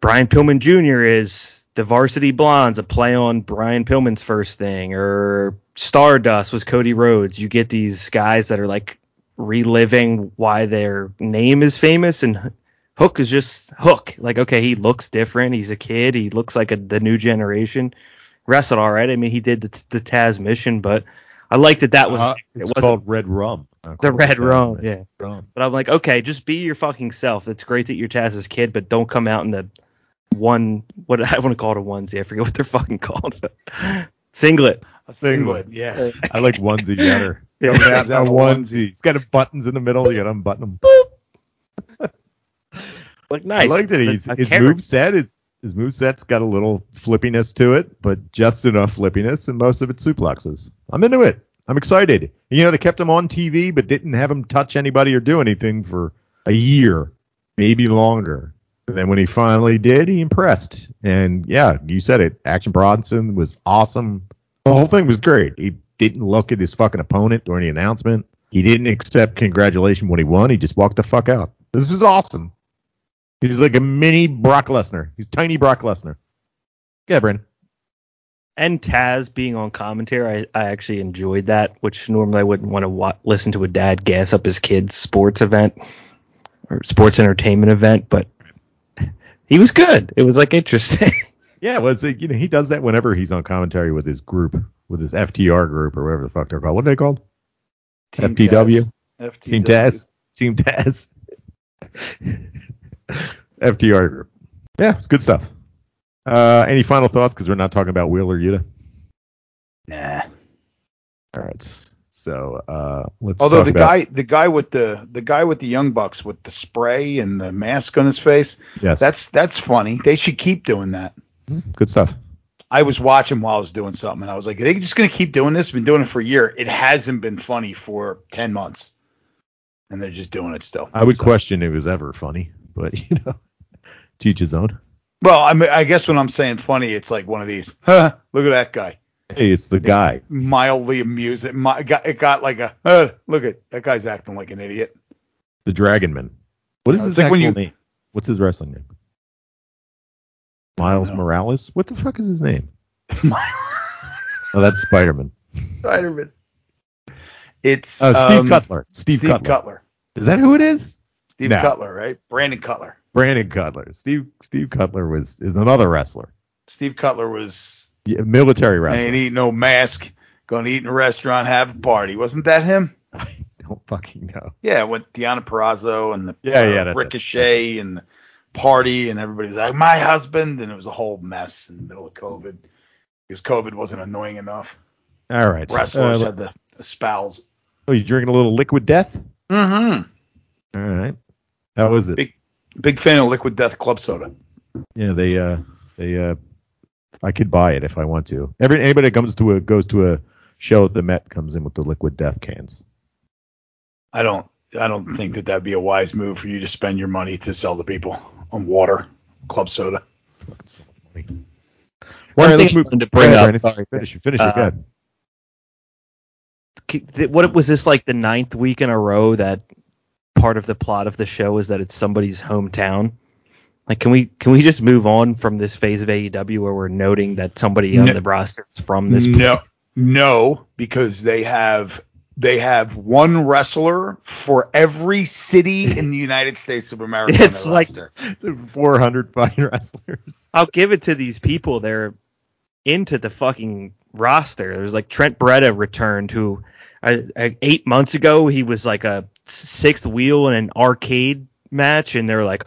Brian Pillman Jr. is the Varsity Blondes, a play on Brian Pillman's first thing, or Stardust was Cody Rhodes. You get these guys that are like reliving why their name is famous, and Hook is just Hook. Like, okay, he looks different. He's a kid. He looks like a, the new generation. Wrestled all right. I mean, he did the, the Taz mission, but I like that that was Uh, it it's wasn't called Red Rum. the Red Rum. Yeah. Rum. But I'm like, okay, just be your fucking self. It's great that you're Taz's kid, but don't come out in the one what I want to call it a onesie. I forget what they're fucking called. But singlet. A singlet, yeah. I like onesie better. Yeah, Coming out have in a a onesie. It's got a buttons in the middle. You got to unbutton them. Boop. Like nice. I liked it. He's, his character. move set is his move set's got a little flippiness to it, but just enough flippiness, and most of it suplexes. I'm into it. I'm excited. You know, they kept him on TV, but didn't have him touch anybody or do anything for a year, maybe longer. And then when he finally did, he impressed. And yeah, you said it. Action Bronson was awesome. The whole thing was great. He didn't look at his fucking opponent during the announcement. He didn't accept congratulations when he won. He just walked the fuck out. This was awesome. He's like a mini Brock Lesnar. He's tiny Brock Lesnar. Yeah, Brandon. and Taz being on commentary, I, I actually enjoyed that, which normally I wouldn't want to wa- listen to a dad gas up his kid's sports event or sports entertainment event, but he was good. It was like interesting. Yeah, well, it's like, you know he does that whenever he's on commentary with his group, with his FTR group or whatever the fuck they're called. What are they called? Team FTW? Taz. Team Taz. Team Taz. FTR group. Yeah, it's good stuff. Uh, any final thoughts? Because we're not talking about Wheeler Yuta. Nah. All right. So uh, let's. Although talk the about- guy, the guy with the the guy with the young bucks with the spray and the mask on his face, yes, that's that's funny. They should keep doing that. good stuff. I was watching while I was doing something, and I was like, "Are they just gonna keep doing this? Been doing it for a year. It hasn't been funny for ten months, and they're just doing it still." I would So- question if it was ever funny, but you know, teach his own. Well, I mean, I guess when I'm saying funny, it's like one of these. Huh, look at that guy. Hey, it's the guy. Mildly amusing. Mi- it got, it got like a. Uh, look at that guy's acting like an idiot. The Dragon Man. What is Uh, his like when actual you- name? What's his wrestling name? Miles. Morales. What the fuck is his name? Oh, that's Spider Man. Spider-Man. It's Oh, Steve um, Cutler. Steve, Steve Cutler. Cutler. Is that who it is? Steve No. Cutler, right? Brandon Cutler. Brandon Cutler. Steve Steve Cutler was is another wrestler, Steve Cutler was Yeah, military wrestler. ain't eat no mask, going to eat in a restaurant, have a party. Wasn't that him? I don't fucking know. Yeah, with Deonna Purrazzo and the Yeah, uh, yeah, that's. Ricochet and the party, and everybody was like, "My husband," and it was a whole mess in the middle of COVID because COVID wasn't annoying enough. All right. Wrestlers Uh, had the espouse. oh, you drinking a little liquid death? Mm-hmm. All right. How was it? Big- Big fan of Liquid Death Club Soda. Yeah, they uh they uh I could buy it if I want to. Every anybody that comes to a goes to a show at the Met comes in with the liquid death cans. I don't. I don't think that that'd be a wise move for you to spend your money to sell to people on water, club soda. Fucking so. One All right, thing let's I move- wanted to bring up. Brandon. Sorry, Finish it. Finish it. Uh, Go ahead. what was this like the ninth week in a row that part of the plot of the show is that it's somebody's hometown? Like, can we can we just move on from this phase of AEW where we're noting that somebody on the roster is from this? No, no, because they have they have one wrestler for every city in the United States of America. It's like- 400 fine wrestlers. I'll give it to these people. They're into the fucking roster. There's like Trent Beretta returned, who I, I, eight months ago he was like a sixth wheel in an arcade match, and they're like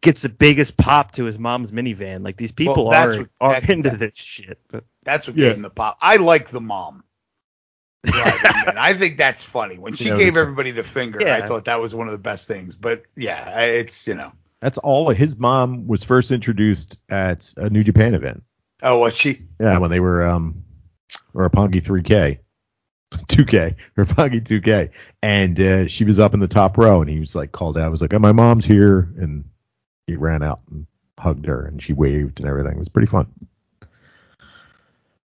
gets the biggest pop to his mom's minivan. Like these people that's are what- are that- into that- this shit. But That's what Yeah. gave him the pop. I like the mom. driving. I think that's funny. When she You know, gave everybody the finger, I thought that was one of the best things. But yeah, it's you know. That's all. His mom was first introduced at a New Japan event. Oh, was she? Yeah, when they were um or a Roppongi 3K. 2K, Roppongi 2K. And uh, she was up in the top row and he was like called out. I was like, oh, my mom's here. And he ran out and hugged her and she waved and everything. It was pretty fun.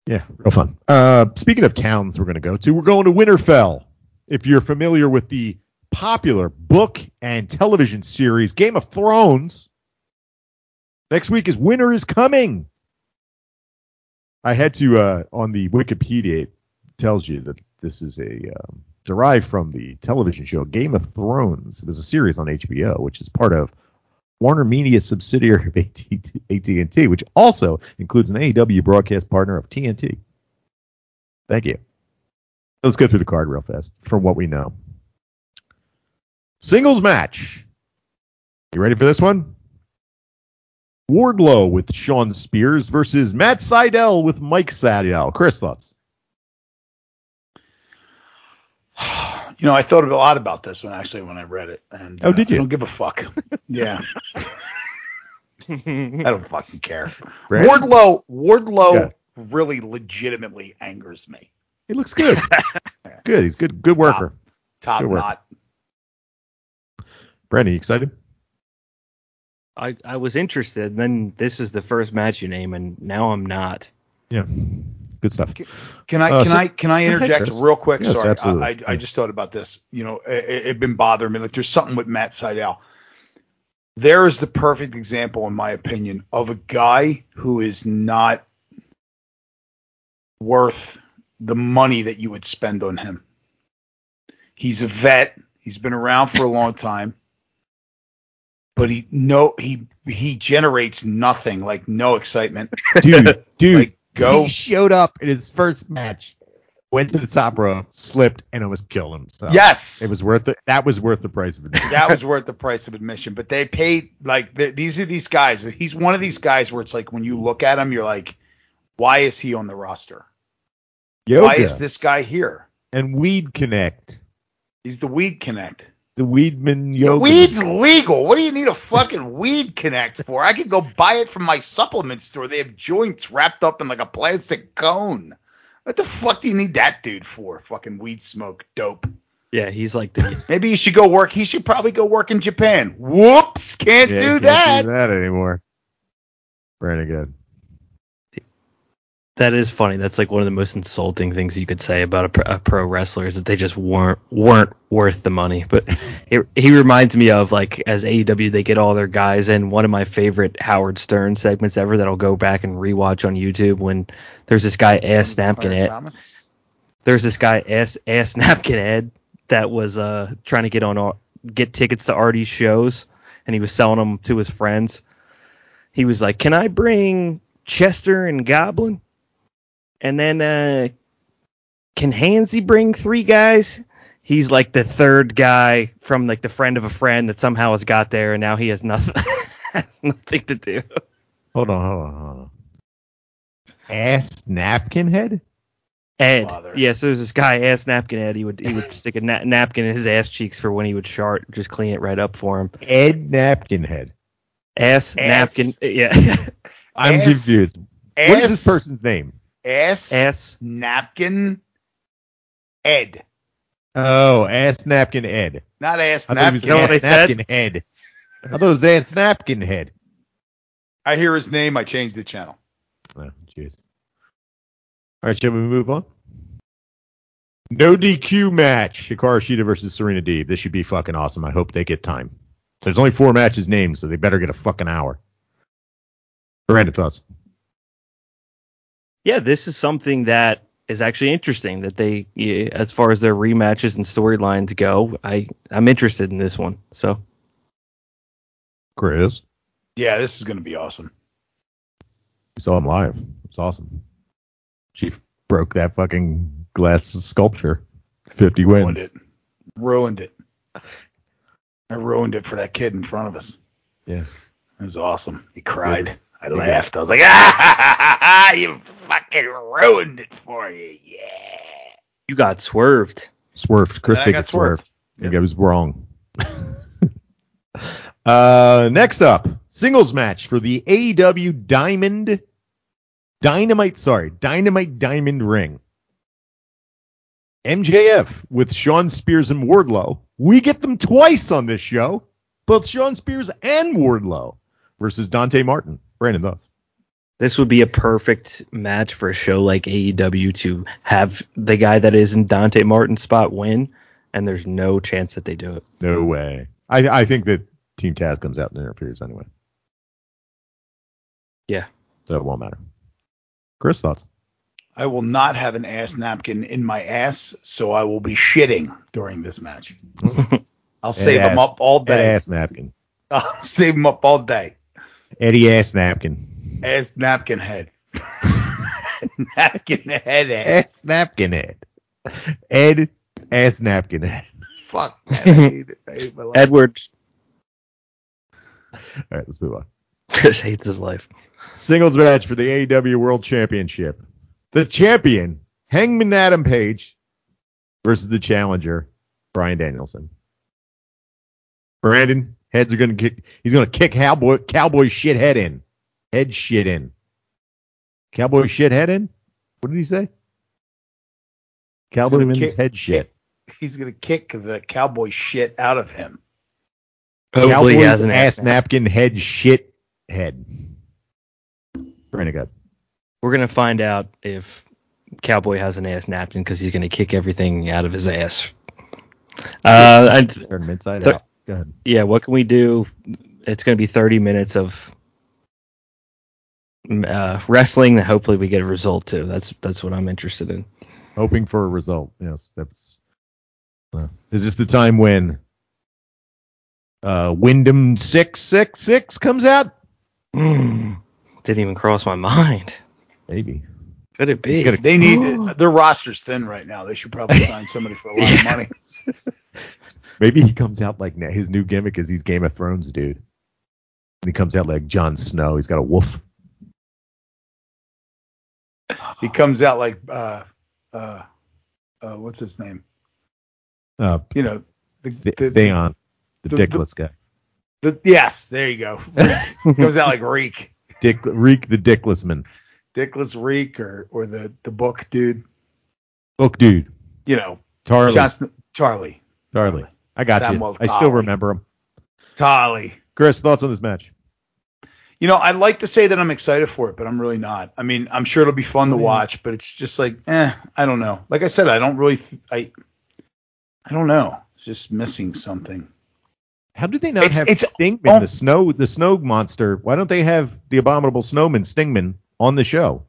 Yeah, real fun. Uh, speaking of towns we're going to go to, we're going to Winterfell. If you're familiar with the popular book and television series Game of Thrones, Next week is Winter is Coming. I had to uh, on the Wikipedia it tells you that this is a um, derived from the television show Game of Thrones. It was a series on HBO, which is part of Warner Media subsidiary of AT&T, which also includes an AEW broadcast partner of TNT. Thank you. Let's go through the card real fast from what we know. Singles match. You ready for this one? Wardlow with Shawn Spears versus Matt Sydal with Mike Sydal. Chris, thoughts? You know, I thought a lot about this one actually when I read it, and oh, uh, did you? I don't give a fuck. yeah, I don't fucking care. Brandon? Wardlow, Wardlow Yeah. really legitimately angers me. He looks good. good. He's good. Good worker. Top Good work. knot. Brandon, you excited? I, I was interested, and then this is the first match you name, and now I'm not. Yeah. Good stuff. Can I Uh, can so- I can I Go ahead, interject real quick? Yes, Sorry, absolutely. I, I I just thought about this. You know, it, it it been bothering me. Like there's something with Matt Sydal. There is the perfect example, in my opinion, of a guy who is not worth the money that you would spend on him. He's a vet. He's been around for a long time, but he no he he generates nothing, like no excitement. Dude, dude. Like go He showed up in his first match, went to the top row, slipped, and almost killed himself. yes, It was worth it. That was worth the price of it. that was worth the price of admission. But they paid like th- these are these guys. He's one of these guys where it's like when you look at him, you're like, why is he on the roster? Yoga Why is this guy here? and Weed Connect. He's the Weed Connect. The Weedman The weed's legal. What do you need a fucking Weed Connect for? I could go buy it from my supplement store. They have joints wrapped up in like a plastic cone. What the fuck do you need that dude for? Fucking weed smoke, dope. Yeah, he's like the Maybe he should go work. He should probably go work in Japan. Whoops, can't Yeah, do can't that. do that anymore. Brandon, good. That is funny. That's like one of the most insulting things you could say about a, pro- a pro wrestler is that they just weren't weren't worth the money. But it, he reminds me of like as AEW they get all their guys in. One of my favorite Howard Stern segments ever that I'll go back and rewatch on YouTube when there's this guy ass napkin Ed. There's this guy ass ass napkin Ed that was uh trying to get on get tickets to Artie's shows and he was selling them to his friends. He was like, "Can I bring Chester and Goblin?" And then uh can Hansy bring three guys? He's like the third guy from like the friend of a friend that somehow has got there and now he has nothing nothing to do. Hold on, hold on, hold on. Ass napkin head? Ed. Father. Yeah, so there's this guy, ass napkin Ed. He would he would stick a na- napkin in his ass cheeks for when he would shart, just clean it right up for him. Ed napkin head. Ass, Ass. napkin, yeah, I'm Ass- confused. Ass, What is this person's name? Ass, ass. napkin Ed. Oh, ass napkin Ed. Not ass I thought it napkin. You know what I said? head. I thought it was ass napkin head. I hear his name. I change the channel. Oh, jeez. All right, shall we move on? No DQ match. Hikaru Shida versus Serena Deeb. This should be fucking awesome. I hope they get time. There's only four matches named, so they better get a fucking hour. Random thoughts. Yeah, this is something that is actually interesting. That they, yeah, as far as their rematches and storylines go, I I'm interested in this one. So Chris. Yeah, this is going to be awesome. You saw him live. It's awesome. She f- broke that fucking glass sculpture. 50 Ruined wins. it. Ruined it. I ruined it for that kid in front of us. Yeah. It was awesome. He cried. I did. laughed. I was like, ah, you fucking ruined it for you. Yeah. you got swerved. Swerved. Chris And I did got get swerved. I Yep. think I was wrong. uh, next up, singles match for the AEW Diamond Dynamite, sorry, Dynamite Diamond Ring. MJF with Shawn Spears and Wardlow. We get them twice on this show. Both Shawn Spears and Wardlow versus Dante Martin. Brandon, thoughts? This would be a perfect match for a show like AEW to have the guy that is in Dante Martin's spot win, and there's no chance that they do it. No way. I, I think that Team Taz comes out and interferes anyway. Yeah. So it won't matter. Chris, thoughts? I will not have an ass napkin in my ass, so I will be shitting during this match. I'll save them up all day. ass napkin. I'll save them up all day. Eddie ass napkin. Ass napkin head. napkin head ass. Ass napkin head. Ed ass napkin head. Fuck, man. I hate it. I hate my life. Edward All right, let's move on. Chris hates his life. Singles match for the AEW World Championship. The champion, Hangman Adam Page, versus the challenger, Bryan Danielson. Brandon, heads are gonna kick. He's gonna kick cowboy cowboy shit head in. Head shit in. Cowboy shit head in. What did he say? Cowboy gonna kick- head shit. He's gonna kick the cowboy shit out of him. Hopefully he has an ass ass napkin head shit head. Brandon. We're gonna find out if Cowboy has an ass napkin because he's gonna kick everything out of his ass. Uh, and Turn him inside Th- out. Go ahead. yeah, what can we do? It's gonna be 30 minutes of uh, wrestling. and Hopefully we get a result too. That's that's what I'm interested in. hoping for a result. Yes, that's. Uh, is this the time when uh, Windham six six six comes out? Mm, didn't even cross my mind. Maybe. Could it be? Gonna- They need their roster's thin right now. They should probably sign somebody for a lot of money. Maybe he comes out like his new gimmick is he's Game of Thrones dude. And he comes out like Jon Snow. He's got a wolf. He comes out like uh uh uh what's his name? Uh, You know, the, Th- the, Theon, the, the- dickless guy. the yes, there you go. He comes out like Reek. Dick Reek the dickless man. Dickless Reek or or the the book dude. Book dude. You know, Charlie. Sn- Charlie. Charlie. I got Samuel you. I still remember him. Charlie. Chris, thoughts on this match? You know, I'd like to say that I'm excited for it, but I'm really not. I mean, I'm sure it'll be fun to watch, but it's just like, eh, I don't know. Like I said, I don't really, th- I, I don't know. It's just missing something. How do they not It's- have it's- Stingman, the snow, the snow monster? Why don't they have the abominable snowman Stingman on the show?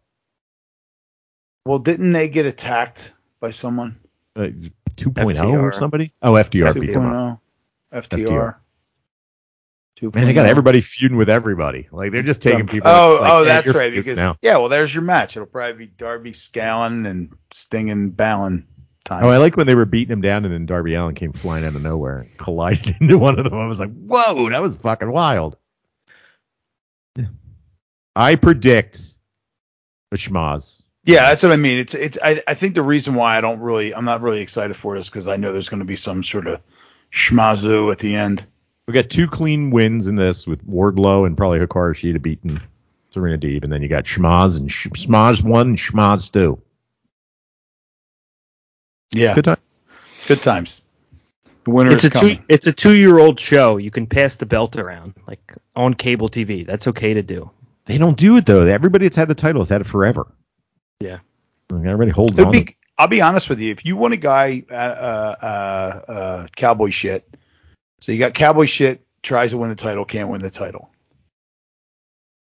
Well, didn't they get attacked by someone? Uh, 2.0 or somebody? Oh, FDR FTR. beat them up. 2.0, FTR. FTR. Man, they got everybody feuding with everybody. Like they're just taking people. Oh, like, oh, yeah, that's right. Because now. yeah, well, there's your match. It'll probably be Darby Scallon and Sting and Balin time. Oh, I like when they were beating him down and then Darby Allin came flying out of nowhere and collided into one of them. I was like, whoa, that was fucking wild. I predict a schmaz. Yeah, that's what I mean. It's it's. I, I think the reason why I don't really, I'm not really excited for it is because I know there's going to be some sort of schmazoo at the end. We got two clean wins in this with Wardlow and probably Hikaru Shida beating Serena Deeb, and then you got Schmaz and Sh- Schmaz one, and Schmaz two. Yeah, Good time. good times. The winner It's is a two, coming. it's a two year old show. You can pass the belt around like on cable TV. That's okay to do. They don't do it though. Everybody that's had the title has had it forever. Yeah. Everybody holds It'd on. be, I'll be honest with you. If you want a guy, uh, uh, uh, uh, cowboy shit. So you got cowboy shit, tries to win the title, can't win the title.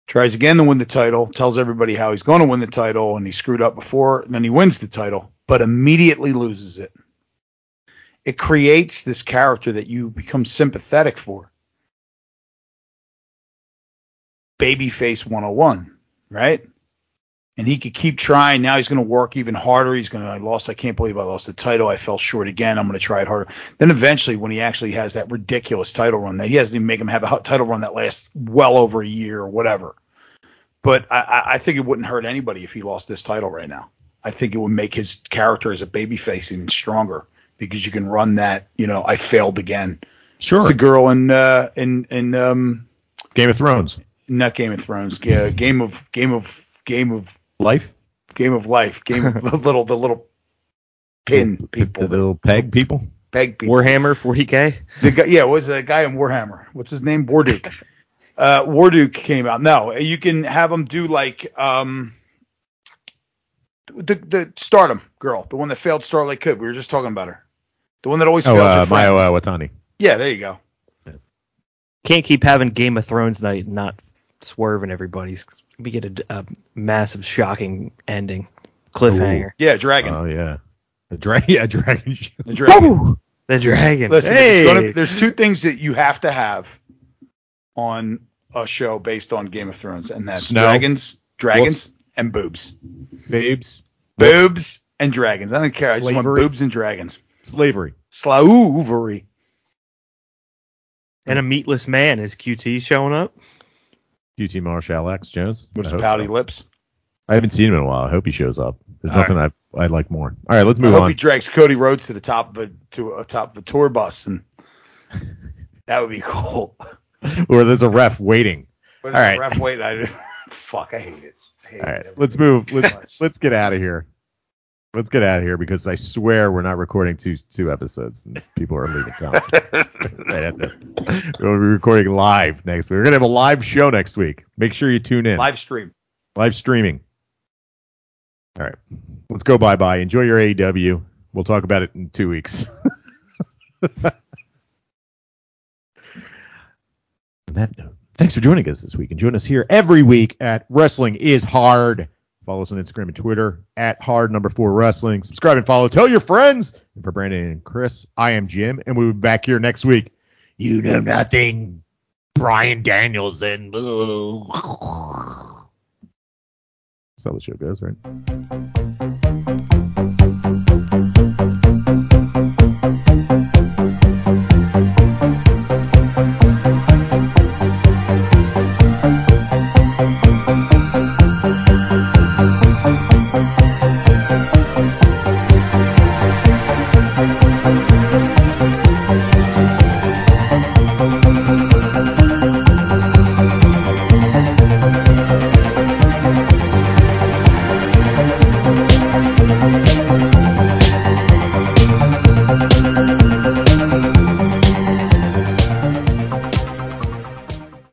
Tries again to win the title, tells everybody how he's going to win the title, and he screwed up before, and then he wins the title, but immediately loses it. It creates this character that you become sympathetic for. Babyface 101, right? And he could keep trying. Now he's going to work even harder. He's going to, I lost, I can't believe I lost the title. I fell short again. I'm going to try it harder. Then eventually, when he actually has that ridiculous title run, that he hasn't even make him have a title run that lasts well over a year or whatever. But I- I, I think it wouldn't hurt anybody if he lost this title right now. I think it would make his character as a babyface even stronger because you can run that, you know, I failed again. sure. It's the girl in, uh, in, in, um, Game of Thrones. not Game of Thrones, yeah, Game of, Game of, Game of, Life. Game of Life, Game of the little the little pin people, The, the, little peg people. peg people. Warhammer 40k. The guy, yeah, was the guy in Warhammer? What's his name? Warduke. uh, Warduke came out. No, you can have him do like um the the Stardom girl, the one that failed Starlight Kid. We were just talking about her. The one that always Oh, fails her uh. Mayu Iwatani. Yeah, there you go. Can't keep having Game of Thrones night and not swerving everybody's We get a, a massive, shocking ending, cliffhanger. Yeah, Dragon. Oh yeah. The dragon. Yeah, dragon. the Dragon. The dragon. Listen, hey, gonna, there's two things that you have to have on a show based on Game of Thrones, and that's Snow. dragons, dragons, and boobs. Babes. Boobs and dragons. I don't care. I just want boobs and dragons. Slavery. Slavery. and a meatless man. Is QT showing up? QT Marshall Alex Jones. With I his pouty so. lips. I haven't seen him in a while. I hope he shows up. There's All nothing I I like more. All right, let's I move hope on. he drags Cody Rhodes to the top of a to a top of a tour bus, and that would be cool. or there's a ref waiting. All right. ref waiting. I fuck, I hate it. I hate All it. let's move. Let's let's get out of here. Let's get out of here because I swear we're not recording two two episodes and people are leaving town. right. We'll be recording live next week. We're gonna have a live show next week. Make sure you tune in. Live stream. Live streaming. All right, let's go bye bye. Enjoy your AEW. We'll talk about it in two weeks. On that note, thanks for joining us this week and join us here every week at Wrestling is Hard. Follow us on Instagram and Twitter at hard number four wrestling. Subscribe and follow. Tell your friends. And for Brandon and Chris, I am Jim, and we'll be back here next week. You know nothing. Bryan Danielson. That's how the show goes, right?